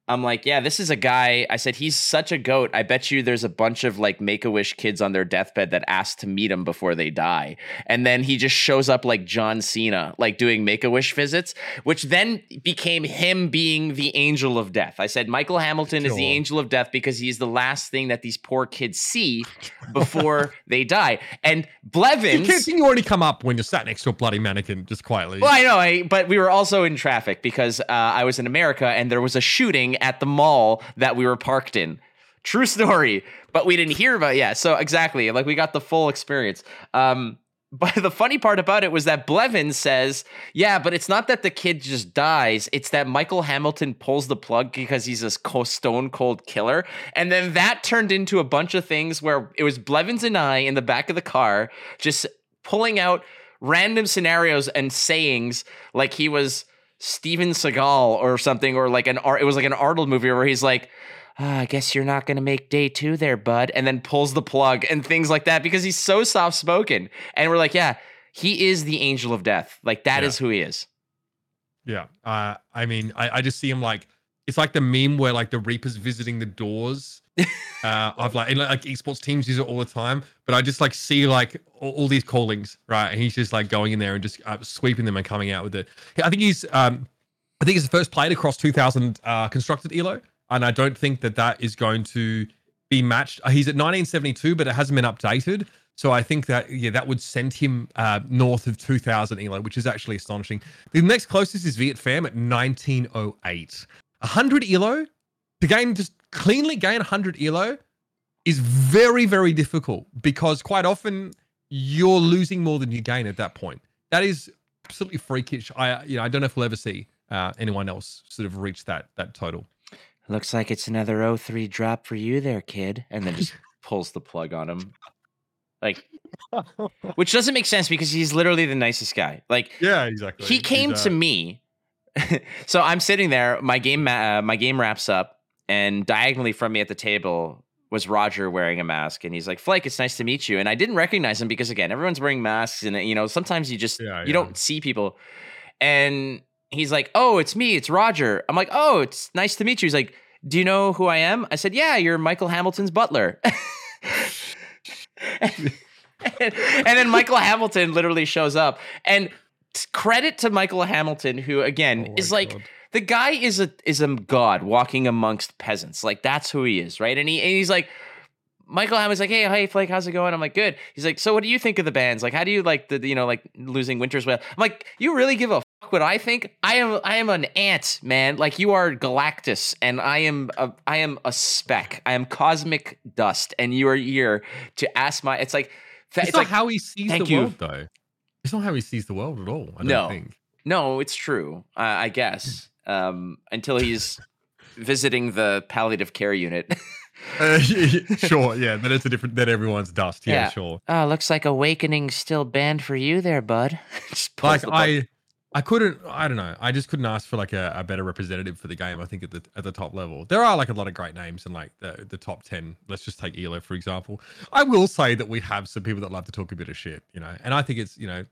I'm like, yeah, this is a guy. I said, he's such a goat. I bet you there's a bunch of like make a wish kids on their deathbed that ask to meet him before they die. And then he just shows up like John Cena, like doing make a wish visits, which then became him being the angel of death. I said, Michael Hamilton is the angel of death because he's the last thing that these poor kids see before <laughs> they die. And Blevins. you can't you already come up when you're sat next to a bloody mannequin just quietly. Well, I know, I, but we were also in traffic because uh, I was in America and there was a shooting at the mall that we were parked in. True story, but we didn't hear about. Yeah, so exactly, like we got the full experience. Um, but <laughs> the funny part about it was that Blevin says, "Yeah, but it's not that the kid just dies; it's that Michael Hamilton pulls the plug because he's a co- stone cold killer." And then that turned into a bunch of things where it was Blevins and I in the back of the car just pulling out random scenarios and sayings like he was Steven Seagal or something, or like an it was like an Arnold movie where he's like. "Ah, I guess you're not going to make day two there, bud. And then pulls the plug and things like that because he's so soft spoken. And we're like, yeah, he is the angel of death. Like, that is Yeah. who he is. Yeah. Uh, I mean, I, I just see him like it's like the meme where like the Reapers visiting the doors. <laughs> uh, of like and like esports teams use it all the time, but I just like see like all, all these callings, right? And he's just like going in there and just uh, sweeping them and coming out with it. I think he's um, I think he's the first player to cross 2,000 uh, constructed elo, and I don't think that that is going to be matched. Uh, He's at 1972, but it hasn't been updated. So I think that yeah, that would send him uh, north of 2,000 elo, which is actually astonishing. The next closest is Viet Pham at 1908. 100 elo to gain just cleanly gain 100 elo is very very difficult because quite often you're losing more than you gain at that point. That is absolutely freakish. I you know I don't know if we'll ever see uh, anyone else sort of reach that that total. Looks like it's another 03 drop for you there, kid. And then just <laughs> pulls the plug on him. Like, which doesn't make sense because he's literally the nicest guy. Like, Yeah, exactly. he came to me. <laughs> so I'm sitting there. My game, uh, my game wraps up, and diagonally from me at the table was Roger wearing a mask, and he's like, "Flake, it's nice to meet you." And I didn't recognize him because again, everyone's wearing masks, and you know, sometimes you just Yeah, you yeah. don't see people. And he's like, "Oh, it's me, it's Roger." I'm like, "Oh, it's nice to meet you." He's like, "Do you know who I am?" I said, "Yeah, you're Michael Hamilton's butler." <laughs> <laughs> and, and then Michael Hamilton literally shows up. And credit to Michael Hamilton, who again Oh is like God. the guy is a is a god walking amongst peasants. Like that's who he is, right? And he and he's like. Michael Hamilton's like, hey, hey, Flake, how's it going? I'm like, good. He's like, so what do you think of the bands? Like, how do you like the, you know, like losing Winter's Wail? I'm like, you really give a fuck what I think? I am, I am an ant, man. Like you are Galactus, and I am, a, I am a speck. I am cosmic dust, and you are here to ask my. It's like, It's, it's not like, how he sees thank the you. world, though. It's not how he sees the world at all. I don't No. think. No, it's true. Uh, I guess um, until he's visiting the palliative care unit. Uh, <laughs> <laughs> sure, yeah. Then it's a different. Then everyone's dust. Yeah, Yeah. sure. oh, looks like Awakening's still banned for you there, bud. <laughs> Like. I, I couldn't. I don't know. I just couldn't ask for like a, a better representative for the game. I think at the at the top level, there are like a lot of great names in like the the top ten. Let's just take Elo for example. I will say that we have some people that love to talk a bit of shit, you know, and I think it's you know,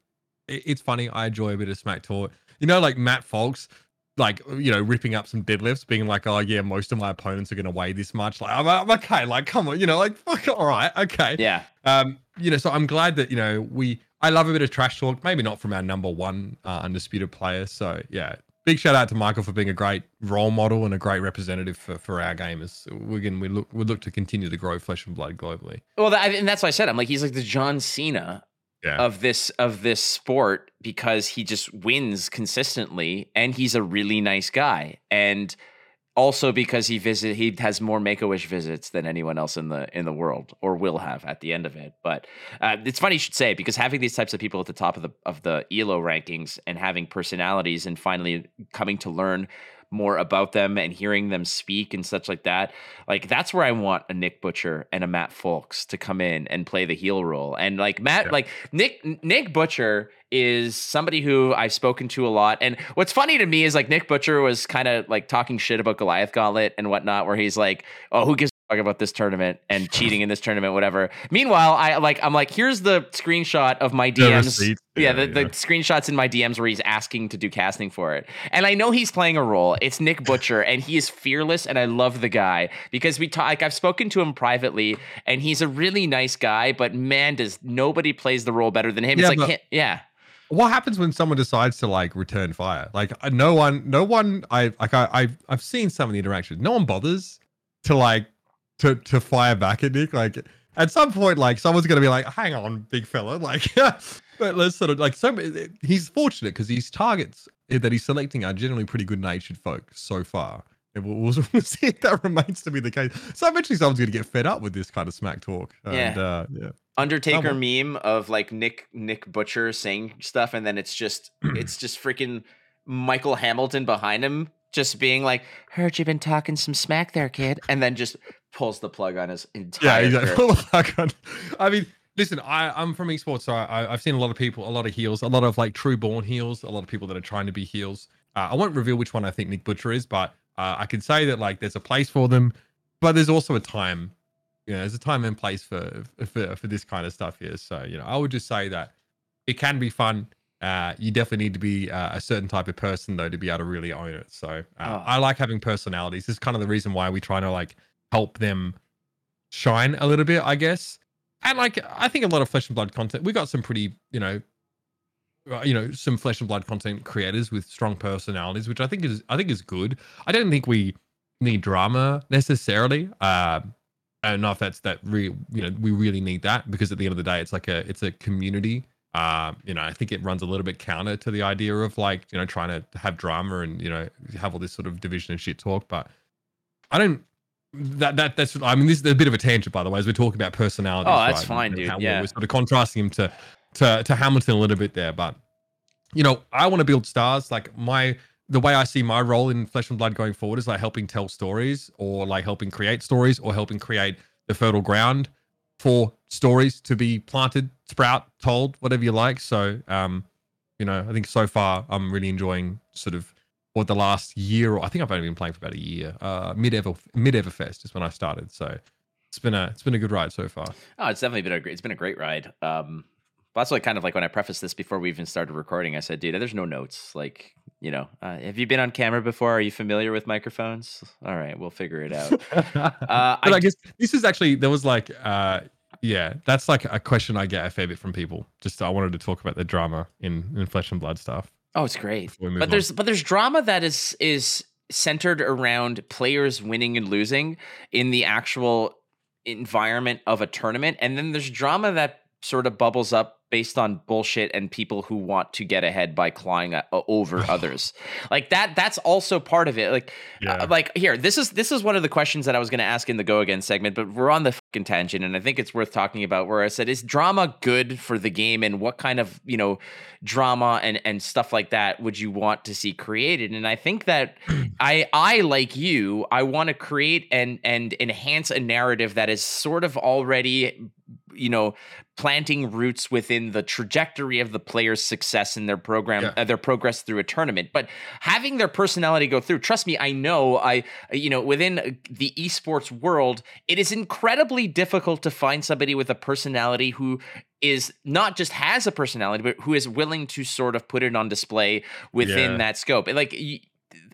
it, it's funny. I enjoy a bit of smack talk. You know, like Matt Folks. Like you know, ripping up some deadlifts, being like, "Oh yeah, most of my opponents are going to weigh this much." Like, I'm, I'm okay. Like, come on, you know, like, fuck, all right, okay yeah. um, you know, so I'm glad that you know we. I love a bit of trash talk. Maybe not from our number one uh, undisputed player. So yeah, big shout out to Michael for being a great role model and a great representative for, for our gamers. We can we look we look to continue to grow flesh and blood globally. Well, that, and that's why I said I'm like he's like the John Cena Yeah. of this of this sport because he just wins consistently and he's a really nice guy and also because he visit he has more make-a-wish visits than anyone else in the in the world or will have at the end of it but uh, it's funny you should say because having these types of people at the top of the of the elo rankings and having personalities and finally coming to learn more about them and hearing them speak and such like that like that's where i want a nick butcher and a matt folks to come in and play the heel role and like matt Yeah. like nick nick butcher is somebody who i've spoken to a lot and what's funny to me is like nick butcher was kind of like talking shit about goliath gauntlet and whatnot where he's like oh who gives fuck about this tournament and cheating in this tournament whatever meanwhile i like i'm like here's the screenshot of my dms receipts, yeah, yeah, the, the screenshots in my DMs where he's asking to do casting for it. And I know he's playing a role. It's Nick Butcher, and he is fearless, and I love the guy because we talk. Like I've spoken to him privately, and he's a really nice guy. But man, does nobody plays the role better than him? Yeah, it's like, yeah, What happens when someone decides to like return fire? Like uh, no one, no one. I like I I've, I've seen some of the interactions. No one bothers to like to to fire back at Nick. Like at some point, like someone's gonna be like, "Hang on, big fella." <laughs> Like, but let's sort of like so. He's fortunate because his targets that he's selecting are generally pretty good natured folk so far. And We'll, we'll, we'll see if that remains to be the case. So eventually, someone's going to get fed up with this kind of smack talk. And, Yeah. uh, yeah. Undertaker Someone- meme of like Nick Nick Butcher saying stuff, and then it's just <clears throat> it's just freaking Michael Hamilton behind him, just being like, "Heard you've been talking some smack there, kid," and then just pulls the plug on his entire. career. exactly. I can't- I mean, listen, I, I'm from esports, so I, I've seen a lot of people, a lot of heels, a lot of like true born heels, a lot of people that are trying to be heels. Uh, I won't reveal which one I think Nick Butcher is, but uh, I can say that like there's a place for them, but there's also a time. You know, there's a time and place for for for this kind of stuff here. So you know, I would just say that it can be fun. Uh, you definitely need to be uh, a certain type of person though to be able to really own it. So uh, Oh. I like having personalities. This is kind of the reason why we try to like help them shine a little bit, I guess. And like I think a lot of flesh and blood content. We got some pretty, you know, uh, you know, some flesh and blood content creators with strong personalities, which I think is I think is good. I don't think we need drama necessarily. Um, I don't know if that's that real. You know, we really need that because at the end of the day, it's like a it's a community. Um, you know, I think it runs a little bit counter to the idea of like you know trying to have drama and you know have all this sort of division and shit talk. But I don't. That that that's. I mean, this is a bit of a tangent, by the way, as we're talking about personality. Oh, that's right, fine, and dude, how yeah. we're sort of contrasting him to to to Hamilton a little bit there, but you know, I want to build stars. Like my the way I see my role in Flesh and Blood going forward is like helping tell stories, or like helping create stories, or helping create the fertile ground for stories to be planted, sprout, told, whatever you like. So, um, you know, I think so far I'm really enjoying sort of what the last year, or I think I've only been playing for about a year. Uh, mid ever mid Everfest is when I started, so it's been a it's been a good ride so far. Oh, it's definitely been a great. It's been a great ride. Um, but that's like kind of like when I prefaced this before we even started recording. I said, "Dude, there's no notes. Like, you know, uh, have you been on camera before? Are you familiar with microphones? All right, we'll figure it out." <laughs> uh, I but I, d- guess this is actually there was like uh yeah that's like a question I get a fair bit from people. Just I wanted to talk about the drama in in Flesh and Blood stuff. Oh, it's great. Before we move But on. there's but there's drama that is is centered around players winning and losing in the actual environment of a tournament, and then there's drama that sort of bubbles up based on bullshit and people who want to get ahead by clawing uh, over <laughs> others. Like that that's also part of it. Like uh, like here, this is this is one of the questions that I was going to ask in the go again segment, but we're on the fucking tangent, and I think it's worth talking about. Where I said, is drama good for the game, and what kind of you know drama and and stuff like that would you want to see created? And I think that <clears throat> I I like you, I want to create and and enhance a narrative that is sort of already you know planting roots within the trajectory of the player's success in their program Yeah. uh, their progress through a tournament but having their personality go through trust me i know i you know within the esports world it is incredibly difficult to find somebody with a personality who is not just has a personality but who is willing to sort of put it on display within Yeah. that scope like y-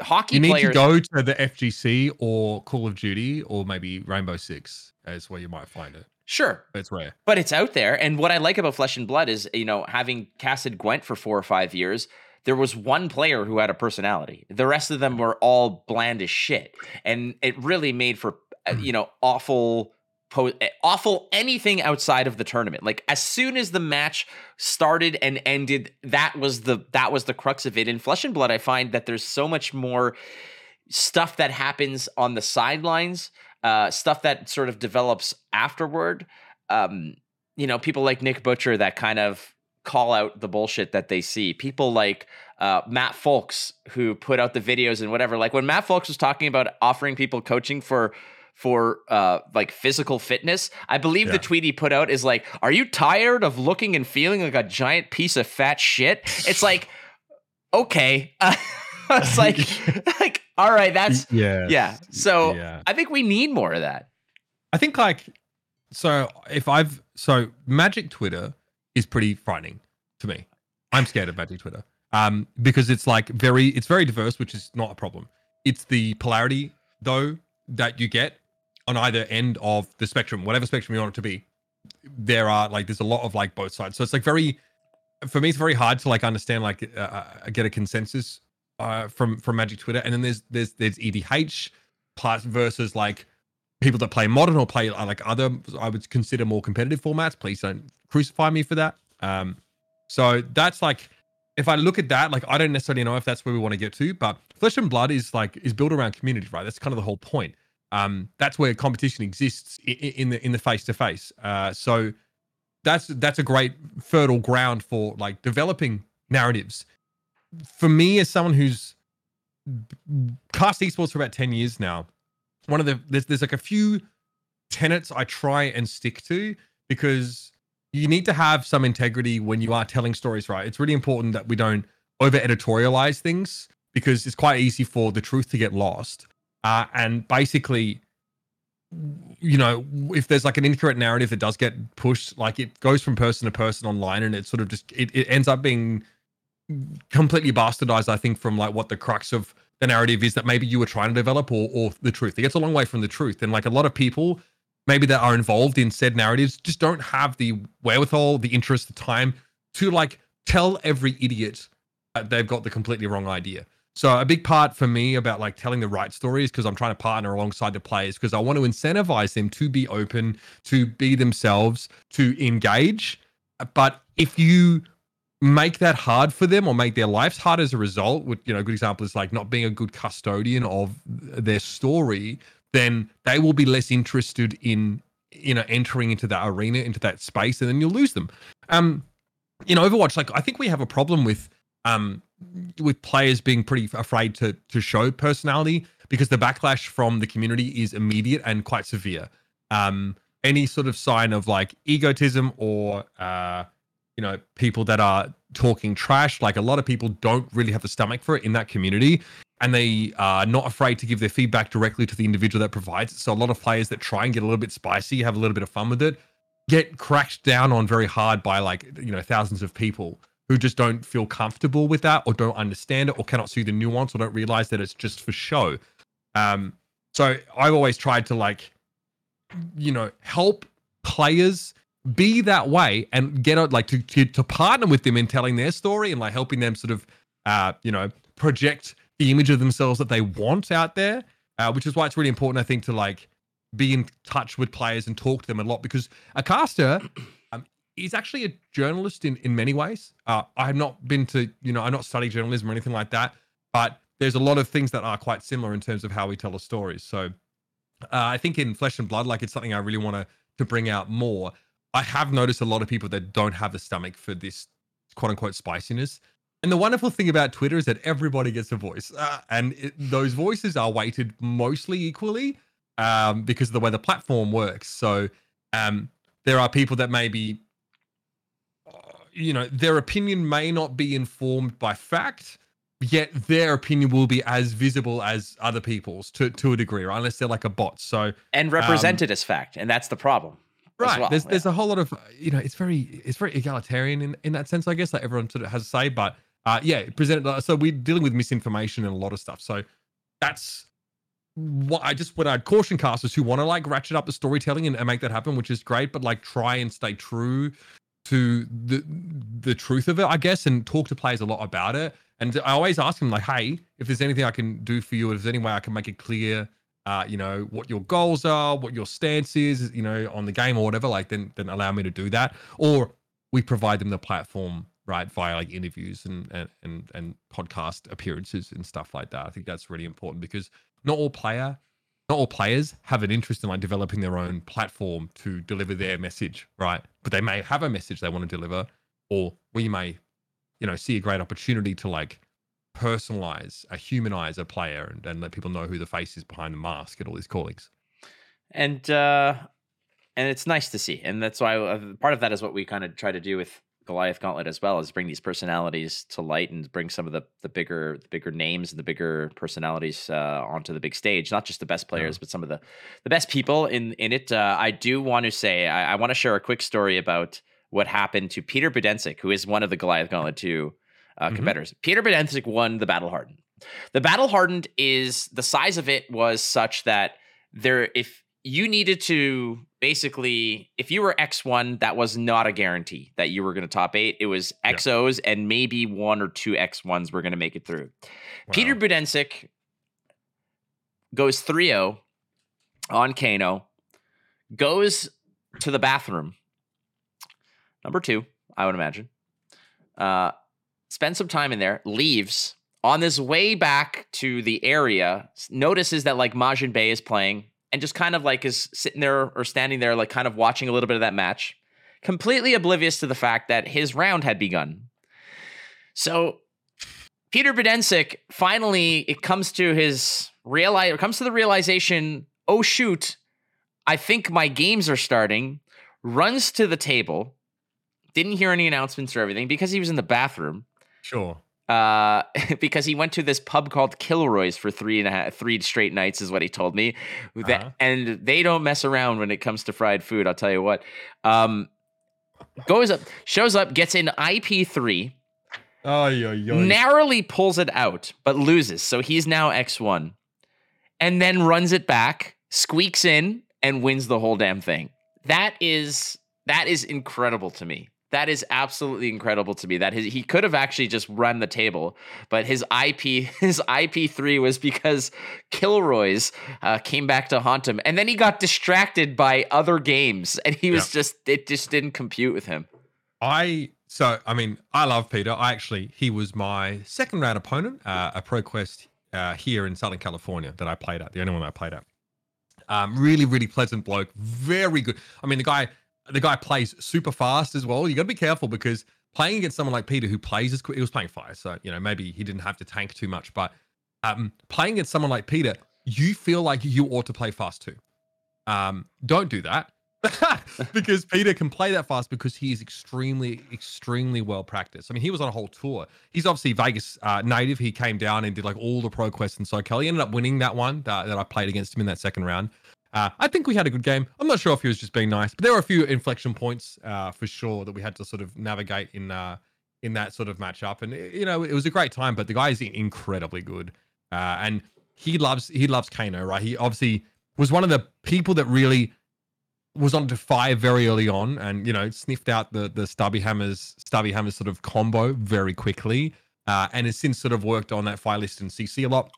hockey you need players to go to the FGC or Call of Duty or maybe Rainbow Six is where you might find it. Sure it's rare. but it's out there. And what I like about Flesh and Blood is, you know, having casted Gwent for four or five years, there was one player who had a personality. The rest of them were all bland as shit, and it really made for, uh, you know, awful. Po- eh, awful anything outside of the tournament like as soon as the match started and ended that was the that was the crux of it in flesh and blood i find that there's so much more stuff that happens on the sidelines, uh, stuff that sort of develops afterward. Um, you know, people like Nick Butcher that kind of call out the bullshit that they see. People like uh, Matt Folks who put out the videos and whatever. Like when Matt Folks was talking about offering people coaching for for uh like physical fitness i believe the tweet he put out is like are you tired of looking and feeling like a giant piece of fat shit it's like okay <laughs> it's like <laughs> like all right that's yeah. yeah so yeah. i think we need more of that I think like so if I've so Magic Twitter is pretty frightening to me. I'm scared of Magic Twitter. Um because it's like very it's very diverse, which is not a problem. It's the polarity though that you get on either end of the spectrum, whatever spectrum you want it to be. There are like there's a lot of like both sides. So it's like very for me it's very hard to like understand like uh, uh, get a consensus uh from from Magic Twitter and then there's there's there's EDH plus versus like people that play modern or play uh, like other i would consider more competitive formats please don't crucify me for that um so that's like if I look at that, like I don't necessarily know if that's where we want to get to, but Flesh and Blood is like is built around community, right? That's kind of the whole point. Um, that's where competition exists in, in the in the face to face. So that's that's a great fertile ground for like developing narratives. For me, as someone who's cast esports for about 10 years now, one of the there's there's like a few tenets I try and stick to because you need to have some integrity when you are telling stories, right? It's really important that we don't over editorialize things because it's quite easy for the truth to get lost. Uh, and basically, you know, if there's like an incorrect narrative that does get pushed, like it goes from person to person online and it sort of just it, it ends up being completely bastardized, I think, from like what the crux of the narrative is that maybe you were trying to develop or or the truth. It gets a long way from the truth. And like a lot of people maybe that are involved in said narratives just don't have the wherewithal, the interest, the time to like tell every idiot that they've got the completely wrong idea. So a big part for me about like telling the right stories because I'm trying to partner alongside the players because I want to incentivize them to be open, to be themselves, to engage. But if you make that hard for them or make their lives hard as a result, which you know, a good example is like not being a good custodian of their story, then they will be less interested in you know entering into that arena, into that space, and then you'll lose them. Um, in Overwatch, like I think we have a problem with um with players being pretty afraid to to show personality because the backlash from the community is immediate and quite severe. Um, any sort of sign of like egotism or uh, you know people that are talking trash, like a lot of people don't really have the stomach for it in that community, and they are not afraid to give their feedback directly to the individual that provides it. So a lot of players that try and get a little bit spicy, have a little bit of fun with it, get cracked down on very hard by like you know thousands of people who just don't feel comfortable with that or don't understand it or cannot see the nuance or don't realize that it's just for show. Um, so I've always tried to like, you know, help players be that way and get out like to, to to partner with them in telling their story and like helping them sort of uh you know project the image of themselves that they want out there uh, which is why it's really important i think to like be in touch with players and talk to them a lot because a caster um, is actually a journalist in in many ways. Uh, i have not been to you know i not studied journalism or anything like that but there's a lot of things that are quite similar in terms of how we tell a story. So uh, i think in flesh and blood like it's something i really want to to bring out more I have noticed a lot of people that don't have the stomach for this quote unquote spiciness. And the wonderful thing about Twitter is that everybody gets a voice, uh, and it, those voices are weighted mostly equally um, because of the way the platform works. So um, there are people that maybe, uh, you know, their opinion may not be informed by fact, yet their opinion will be as visible as other people's to to a degree, right? Unless they're like a bot. So and represented as fact, and that's the problem. Right well, there's yeah. there's a whole lot of you know it's very it's very egalitarian in in that sense i guess like everyone sort of has a say but uh yeah presented uh, so we're dealing with misinformation and a lot of stuff so that's what i just what i'd caution casters who want to like ratchet up the storytelling and, and make that happen which is great but like try and stay true to the the truth of it i guess and talk to players a lot about it and i always ask them like hey if there's anything i can do for you if there's any way i can make it clear uh, you know, what your goals are, what your stance is, you know, on the game or whatever, like then then allow me to do that. Or we provide them the platform, right, via like interviews and and and, and podcast appearances and stuff like that. I think that's really important because not all player, not all players have an interest in like developing their own platform to deliver their message, right? But they may have a message they want to deliver, or we may, you know, see a great opportunity to like personalize, uh, humanize a player and, and let people know who the face is behind the mask at all these callings. and uh and it's nice to see. And that's why uh, part of that is what we kind of try to do with goliath gauntlet as well is bring these personalities to light and bring some of the the bigger the bigger names and the bigger personalities uh, onto the big stage. Not just the best players but some of the the best people in in it. Uh, i do want to say i, I want to share a quick story about what happened to peter Budensik, who is one of the goliath gauntlet 2 uh, Mhm. competitors peter Budensik won the battle hardened the battle hardened is the size of it was such that there if you needed to basically if you were x1 that was not a guarantee that you were going to top eight it was Yeah. xos and maybe one or two x1s were going to make it through peter Wow. Budensik goes 3-0 on kano goes to the bathroom number two i would imagine uh spends some time in there, leaves. On this way back to the area, notices that like Majin Bay is playing and just kind of like is sitting there or standing there, like kind of watching a little bit of that match, completely oblivious to the fact that his round had begun. So Peter Bedensik finally it comes to his realize comes to the realization, oh shoot, I think my games are starting, runs to the table, didn't hear any announcements or everything because he was in the bathroom. Sure. Uh, <laughs> because he went to this pub called Kilroy's for three and a half, three straight nights, is what he told me. That, Uh-huh. And they don't mess around when it comes to fried food. I'll tell you what. Um, goes up, shows up, gets an IP three, Oh, yo, yo. narrowly pulls it out, but loses. So he's now X1. And then runs it back, squeaks in, and wins the whole damn thing. That is that is incredible to me. That is absolutely incredible to me. That his, he could have actually just run the table, but his IP <laughs> his IP three was because Kilroy's uh, came back to haunt him, and then he got distracted by other games, and he was just it just didn't compute with him. I so I mean I love Peter. I actually he was my second round opponent, uh, a ProQuest uh, here in Southern California that I played at. The only one I played at. Um, really, really pleasant bloke. Very good. I mean the guy the guy plays super fast as well. You got to be careful because playing against someone like Peter who plays as quick. He was playing fire, so you know maybe he didn't have to tank too much. But um, playing against someone like Peter, you feel like you ought to play fast too. Um, don't do that. <laughs> because Peter can play that fast because he is extremely, extremely well practiced. I mean, he was on a whole tour. He's obviously Vegas uh, native. He came down and did like all the pro quests and SoCal. He ended up winning that one that, that I played against him in that second round. Uh, I think we had a good game. I'm not sure if he was just being nice, but there were a few inflection points uh, for sure that we had to sort of navigate in uh, in that sort of matchup. And you know, it was a great time. But the guy is incredibly good, uh, and he loves he loves Kano, right? He obviously was one of the people that really was on to fire very early on and you know sniffed out the the stubby hammers stubby hammers sort of combo very quickly uh, and has since sort of worked on that fire list and cc a lot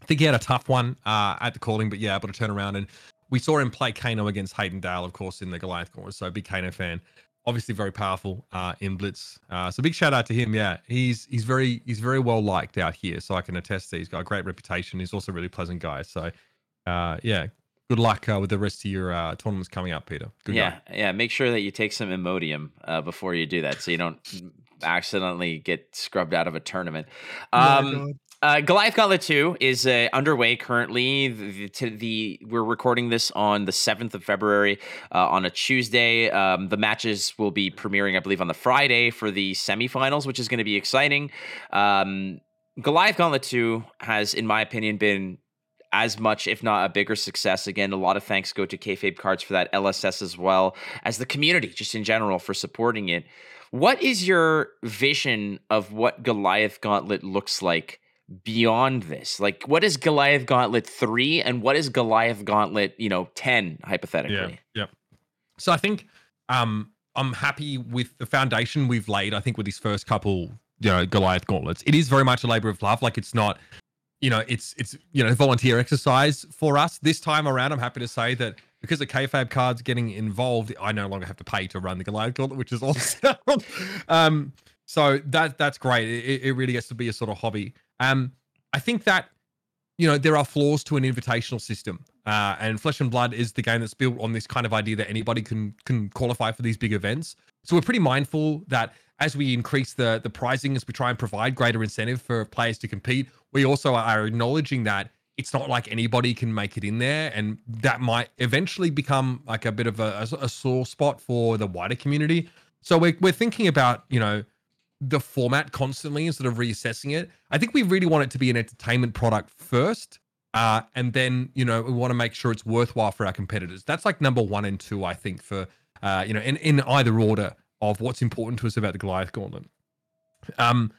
i think he had a tough one uh, at the calling but yeah able to turn around and we saw him play kano against hayden dale of course in the goliath corner so big kano fan obviously very powerful uh, in blitz uh, so big shout out to him yeah he's he's very he's very well liked out here so i can attest that he's got a great reputation he's also a really pleasant guy so uh, yeah good luck uh, with the rest of your uh, tournaments coming up, Peter. Good yeah, luck. yeah. Make sure that you take some Imodium uh, before you do that, so you don't accidentally get scrubbed out of a tournament. Um, uh, Goliath Gauntlet 2 is uh, underway currently. The, the, the we're recording this on the 7th of February uh, on a Tuesday. Um, the matches will be premiering, I believe, on the Friday for the semifinals, which is going to be exciting. Um, Goliath Gauntlet 2 has, in my opinion, been as much, if not a bigger success. Again, a lot of thanks go to Kayfabe Cards for that, LSS as well as the community, just in general, for supporting it. What is your vision of what Goliath Gauntlet looks like beyond this? Like, what is Goliath Gauntlet 3 and what is Goliath Gauntlet, you know, 10, hypothetically? Yeah, yeah. So I think um, I'm happy with the foundation we've laid. I think with these first couple, you know, Goliath gauntlets, it is very much a labor of love. Like it's not, you know, it's it's you know volunteer exercise for us this time around. I'm happy to say that because the Kayfabe cards getting involved, I no longer have to pay to run the Goliath gauntlet, which is <laughs> awesome. um, so that that's great. It, it really gets to be a sort of hobby. Um, I think that you know there are flaws to an invitational system uh, and flesh and blood is the game that's built on this kind of idea that anybody can can qualify for these big events. So we're pretty mindful that as we increase the the pricing as we try and provide greater incentive for players to compete we also are acknowledging that it's not like anybody can make it in there and that might eventually become like a bit of a, a, a sore spot for the wider community. So we're, we're thinking about you know the format constantly instead of reassessing it. I think we really want it to be an entertainment product first. Uh, and then, you know, we want to make sure it's worthwhile for our competitors. That's like number one and two, I think, for, uh, you know, in, in either order of what's important to us about the Goliath Gauntlet. Um,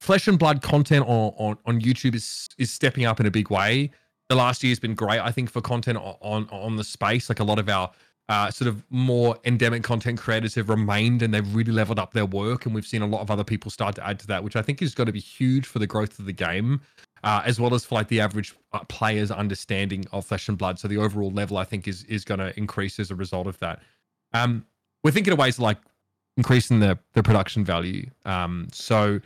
flesh and blood content on, on, on YouTube is, is stepping up in a big way. The last year has been great, I think, for content on, on, on the space. Like a lot of our uh, sort of more endemic content creators have remained and they've really leveled up their work. And we've seen a lot of other people start to add to that, which I think is going to be huge for the growth of the game, uh, as well as for like the average uh, player's understanding of Flesh and Blood. So the overall level, I think, is is going to increase as a result of that. Um, we're thinking of ways like increasing the the production value. Um, so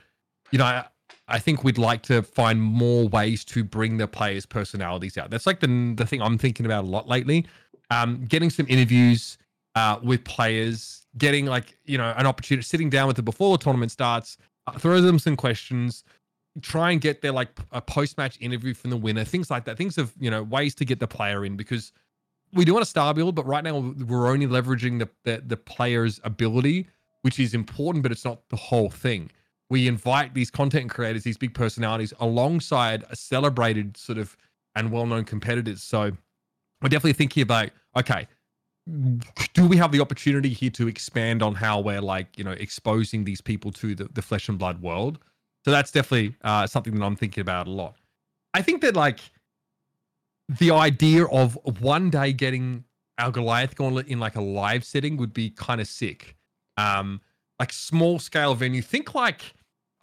you know, I, I think we'd like to find more ways to bring the players' personalities out. That's like the the thing I'm thinking about a lot lately. Um, getting some interviews uh, with players, getting like you know an opportunity, sitting down with them before the tournament starts, uh, throw them some questions, try and get their like a post match interview from the winner, things like that. Things of you know ways to get the player in because we do want a star build, but right now we're only leveraging the, the the player's ability, which is important, but it's not the whole thing. We invite these content creators, these big personalities, alongside a celebrated sort of and well-known competitors. So we're definitely thinking about okay, do we have the opportunity here to expand on how we're like you know exposing these people to the, the flesh and blood world? So that's definitely uh, something that I'm thinking about a lot. I think that like the idea of one day getting our Goliath gauntlet in like a live setting would be kind of sick. Um, like small scale venue. Think like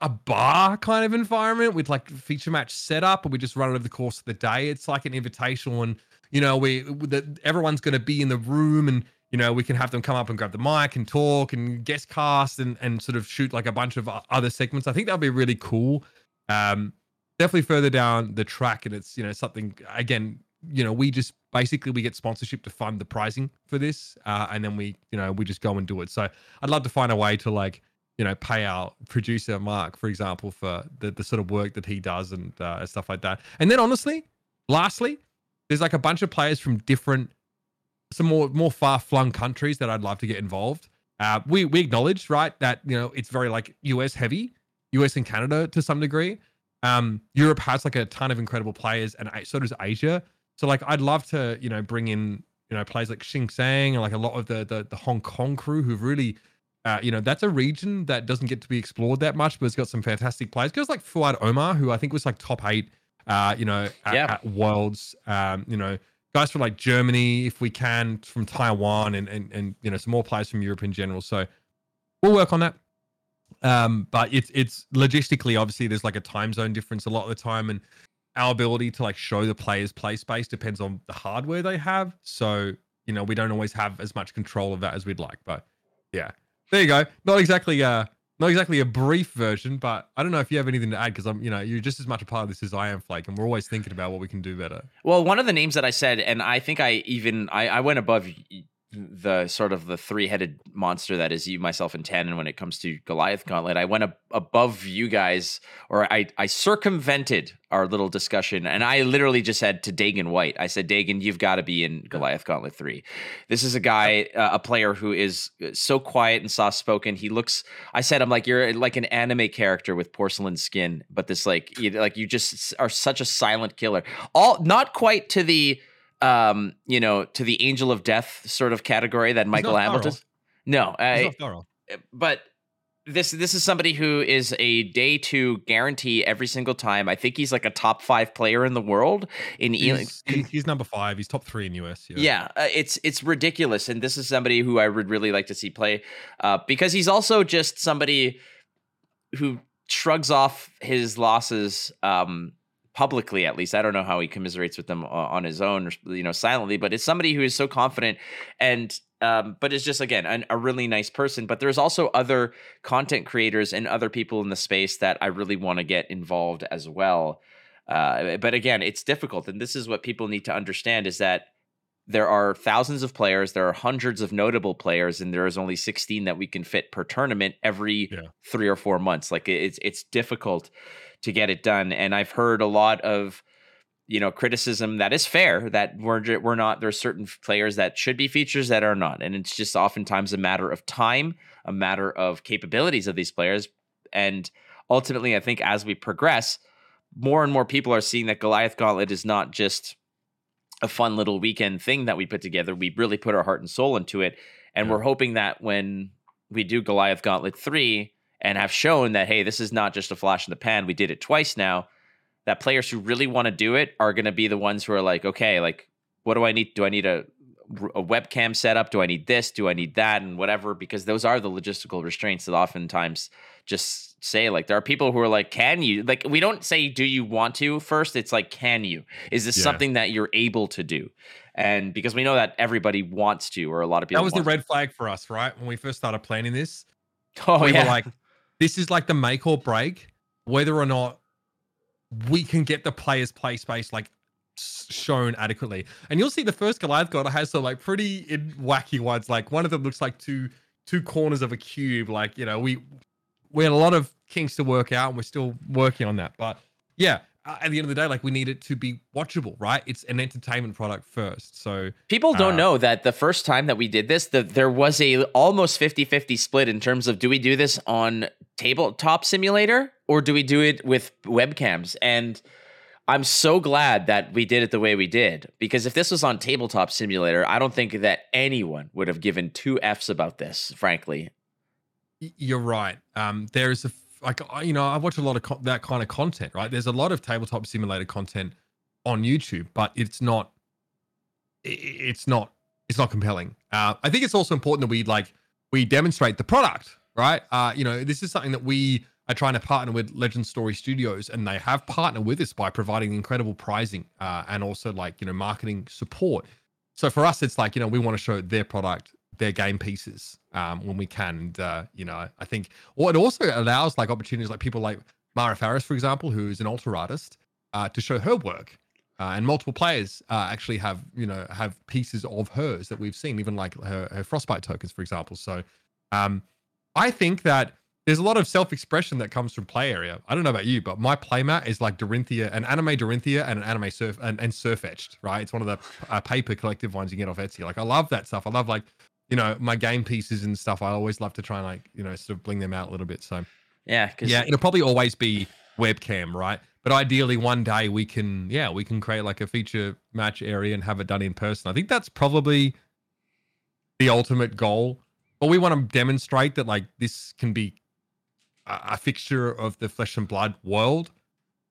a bar kind of environment with like feature match setup, and we just run it over the course of the day. It's like an invitational, and you know, we that everyone's going to be in the room, and you know, we can have them come up and grab the mic and talk and guest cast and and sort of shoot like a bunch of other segments. I think that'll be really cool. Um, definitely further down the track, and it's you know something again. You know, we just basically we get sponsorship to fund the pricing for this, uh, and then we you know we just go and do it. So I'd love to find a way to like you know pay our producer Mark, for example, for the the sort of work that he does and uh, stuff like that. And then honestly, lastly, there's like a bunch of players from different some more more far flung countries that I'd love to get involved. Uh, we we acknowledge right that you know it's very like US heavy, US and Canada to some degree. Um, Europe has like a ton of incredible players, and so does Asia. So like I'd love to you know bring in you know players like Xing Sang and like a lot of the the, the Hong Kong crew who've really. Uh, you know that's a region that doesn't get to be explored that much, but it's got some fantastic players. Guys like Fuad Omar, who I think was like top eight, uh, you know, at, Yeah. at Worlds. Um, you know, guys from like Germany, if we can, from Taiwan, and and and you know some more players from Europe in general. So we'll work on that. Um, but it's it's logistically obviously there's like a time zone difference a lot of the time, and our ability to like show the players play space depends on the hardware they have. So you know we don't always have as much control of that as we'd like. But yeah, there you go. Not exactly uh not exactly a brief version, but I don't know if you have anything to add because I'm you know you're just as much a part of this as I am, Flake, and we're always thinking about what we can do better. Well, one of the names that I said, and I think I even I, I went above the sort of the three-headed monster that is you, myself, and Tannen when it comes to Goliath Gauntlet. I went ab- above you guys, or I I circumvented our little discussion, and I literally just said to Dagan White, I said, Dagan, you've got to be in Goliath Gauntlet three. This is a guy, uh, a player who is so quiet and soft-spoken. He looks. I said, I'm like you're like an anime character with porcelain skin, but this like you, like you just are such a silent killer. All not quite to the um you know to the angel of death sort of category that Michael Hamilton. No, not thorough. but this this is somebody who is a day two guarantee every single time. I think he's like a top five player in the world in He's, he- he's number five. He's top three in US. Yeah. yeah, uh, it's it's ridiculous, and this is somebody who I would really like to see play, uh, because he's also just somebody who shrugs off his losses um, publicly. At least I don't know how he commiserates with them on his own, you know, silently. But it's somebody who is so confident and. Um, but is just again an, a really nice person. But there's also other content creators and other people in the space that I really want to get involved as well. Uh, but again, it's difficult, and this is what people need to understand: is that there are thousands of players, there are hundreds of notable players, and there is only 16 that we can fit per tournament every Yeah. three or four months. Like it's it's difficult to get it done, and I've heard a lot of you know criticism that is fair that we're we're not there's certain players that should be features that are not, and it's just oftentimes a matter of time, a matter of capabilities of these players, and ultimately, I think as we progress, more and more people are seeing that Goliath Gauntlet is not just a fun little weekend thing that we put together. We really put our heart and soul into it. And Yeah. we're hoping that when we do Goliath Gauntlet 3 and have shown that, hey, this is not just a flash in the pan, we did it twice now, that players who really want to do it are going to be the ones who are like, okay, like, what do I need? Do I need a, a webcam setup? Do I need this? Do I need that? And whatever, because those are the logistical restraints that oftentimes just say like there are people who are like can you like we don't say do you want to first it's like can you is this Yeah. something that you're able to do and because we know that everybody wants to or a lot of people That was the red flag for us, right? When we first started planning this, oh we yeah were like, this is like the make or break whether or not we can get the player's play space like shown adequately. And you'll see the first Goliath God has some like pretty wacky ones. Like one of them looks like two two corners of a cube. Like you know we we had a lot of kinks to work out, and we're still working on that. But yeah, at the end of the day, like we need it to be watchable, right? It's an entertainment product first. So People don't Uh, know that the first time that we did this, that there was a almost 50-50 split in terms of do we do this on tabletop simulator or do we do it with webcams? And I'm so glad that we did it the way we did because if this was on tabletop simulator, I don't think that anyone would have given two Fs about this, frankly. You're right. Um, there is a like you know I watch a lot of co- that kind of content. Right, there's a lot of tabletop simulator content on YouTube, but it's not. It's not. It's not compelling. Uh, I think it's also important that we like we demonstrate the product. Right. Uh, you know, this is something that we are trying to partner with Legend Story Studios, and they have partnered with us by providing incredible pricing uh, and also like you know marketing support. So for us, it's like you know we want to show their product, their game pieces um, when we can. And uh, you know, I think or it also allows like opportunities like people like Mara Faris, for example, who is an altar artist, uh, to show her work. Uh, and multiple players uh, actually have you know have pieces of hers that we've seen, even like her, her frostbite tokens, for example. So um, I think that there's a lot of self-expression that comes from play area. I don't know about you, but my playmat is like Dorinthia, an anime Dorinthia, and an anime surf and, and surf etched. Right, it's one of the uh, paper collective ones you get off Etsy. Like I love that stuff. I love like you know my game pieces and stuff. I always love to try and like you know sort of bling them out a little bit. So Yeah, yeah, it'll probably always be webcam, right? But ideally, one day we can, yeah, we can create like a feature match area and have it done in person. I think that's probably the ultimate goal. But we want to demonstrate that like this can be a, a fixture of the flesh and blood world,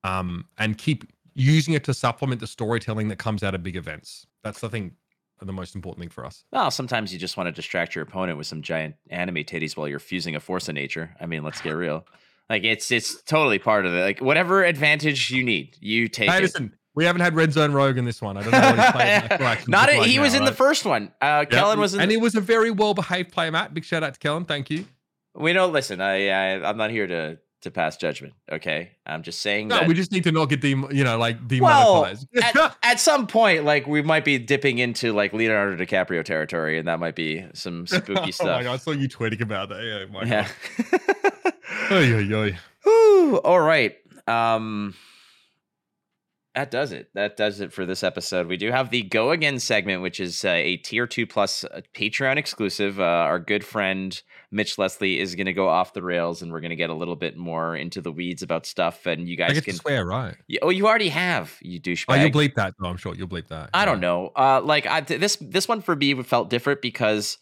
um, and keep using it to supplement the storytelling that comes out of big events. That's the think the most important thing for us. Well, sometimes you just want to distract your opponent with some giant anime titties while you're fusing a force of nature. I mean, let's get <laughs> real. Like it's it's totally part of it. Like whatever advantage you need, you take Hey, it. listen, we haven't had Red Zone Rogue in this one. I don't know what he's playing. in <laughs> Not a, like he now, was in the first one. Uh, Yeah, Kellen was in. and the, he was a very well behaved player, Matt. Big shout out to Kellen. Thank you. we don't listen. I, I I'm not here to to pass judgment. Okay, I'm just saying No, that. we just need to not get dem- you know, like well, demonetized. at, <laughs> at some point, like we might be dipping into like Leonardo DiCaprio territory, and that might be some <laughs> spooky oh stuff. my god, I saw you tweeting about that. Yeah, my yeah. <laughs> Oy, oy, oy. All right. Um that does it. That does it for this episode. We do have the Go Again segment, which is uh, a tier two plus uh, Patreon exclusive. Uh, our good friend Mitch Leslie is going to go off the rails, and we're going to get a little bit more into the weeds about stuff. And you I guys get can. to swear, right? Yeah, oh, you already have, you douchebag. Oh, you'll bleep that. No, I'm sure you'll bleep that. I don't know. Uh, like I, this this one for me felt different because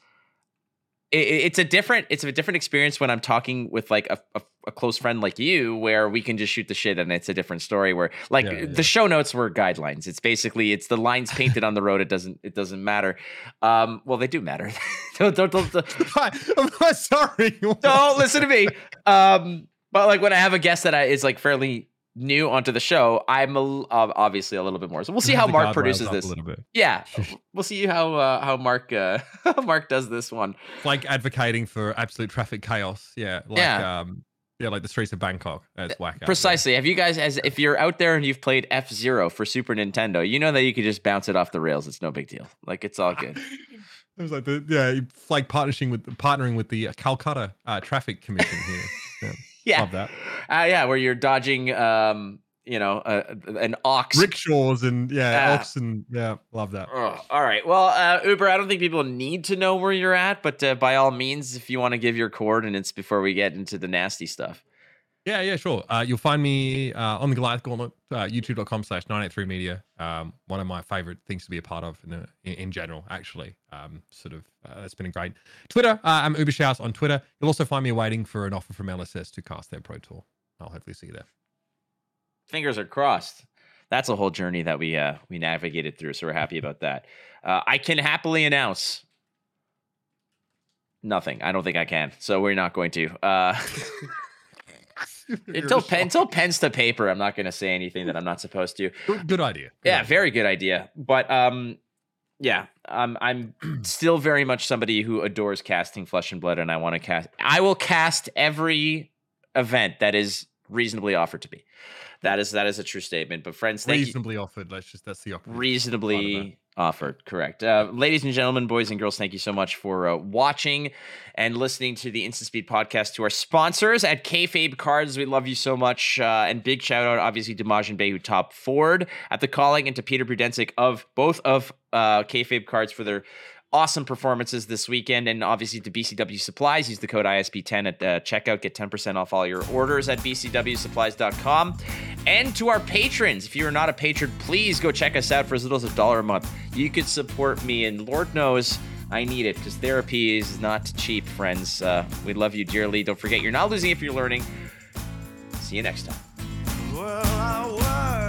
it, it's a different it's a different experience when I'm talking with like a, a, a close friend like you, where we can just shoot the shit and it's a different story. Where like Yeah, yeah. the show notes were guidelines. It's basically it's the lines painted on the road. It doesn't it doesn't matter. Um, well, they do matter. <laughs> don't, don't, don't, don't, <laughs> I'm sorry. don't listen to me. Um, but like when I have a guest that I, is like fairly new onto the show, I'm a, uh, obviously a little bit more. So we'll see how Mark guardrails produces this. a little bit. Yeah, <laughs> we'll see how uh, how Mark uh, <laughs> how Mark does this one. It's like advocating for absolute traffic chaos. Yeah. Like, Yeah. um, yeah, like the streets of Bangkok. That's whack. out there. Precisely. Have you guys, as if you're out there and you've played F Zero for Super Nintendo, you know that you could just bounce it off the rails. It's no big deal. Like it's all good. <laughs> It was like the yeah, it's like partnering with partnering with the Calcutta uh, Traffic Commission here. Yeah, <laughs> Yeah, love that. uh, yeah, where you're dodging, um, you know, uh, an ox. Rickshaws and yeah, Yeah. oxen. Yeah, love that. Oh, all right. Well, uh, Uber, I don't think people need to know where you're at, but uh, by all means, if you want to give your coordinates before we get into the nasty stuff. Yeah, yeah, sure. Uh, you'll find me uh, on the Goliath Gauntlet, uh, youtube.com slash 983 media. Um, one of my favorite things to be a part of in, the, in, in general, actually. Um, sort of, uh, that's been a great. Twitter, uh, I'm Uber Shouse on Twitter. You'll also find me waiting for an offer from LSS to cast their Pro Tour. I'll hopefully see you there. fingers are crossed. That's a whole journey that we uh we navigated through, so we're happy about that. Uh, I can happily announce nothing. I don't think I can, so we're not going to. <laughs> <laughs> Until pen, until pens to paper, I'm not going to say anything that I'm not supposed to. Good, idea. Good Yeah, idea. very good idea. But um, yeah, um, I'm <clears throat> still very much somebody who adores casting Flesh and Blood, and I want to cast. I will cast every event that is reasonably offered to be. That is that is a true statement. But friends, thank you Reasonably offered. Let's just that's the opposite. reasonably offered correct. Uh, ladies and gentlemen boys and girls thank you so much for uh, watching and listening to the instant speed podcast to our sponsors at Kayfabe cards. We love you so much uh, and big shout out obviously to Majin Bay who top Ford. At the calling and to Peter Prudensik of both of uh, Kayfabe cards for their awesome performances this weekend. And obviously to BCW Supplies use the code ISP10 at uh, checkout. Get 10% off all your orders at bcwsupplies.com and to our patrons if you are not a patron please go check us out for as little as a dollar a month. You could support me and lord knows I need it because therapy is not cheap friends. Uh, we love you dearly. Don't forget you're not losing if you're learning. See you next time. Well,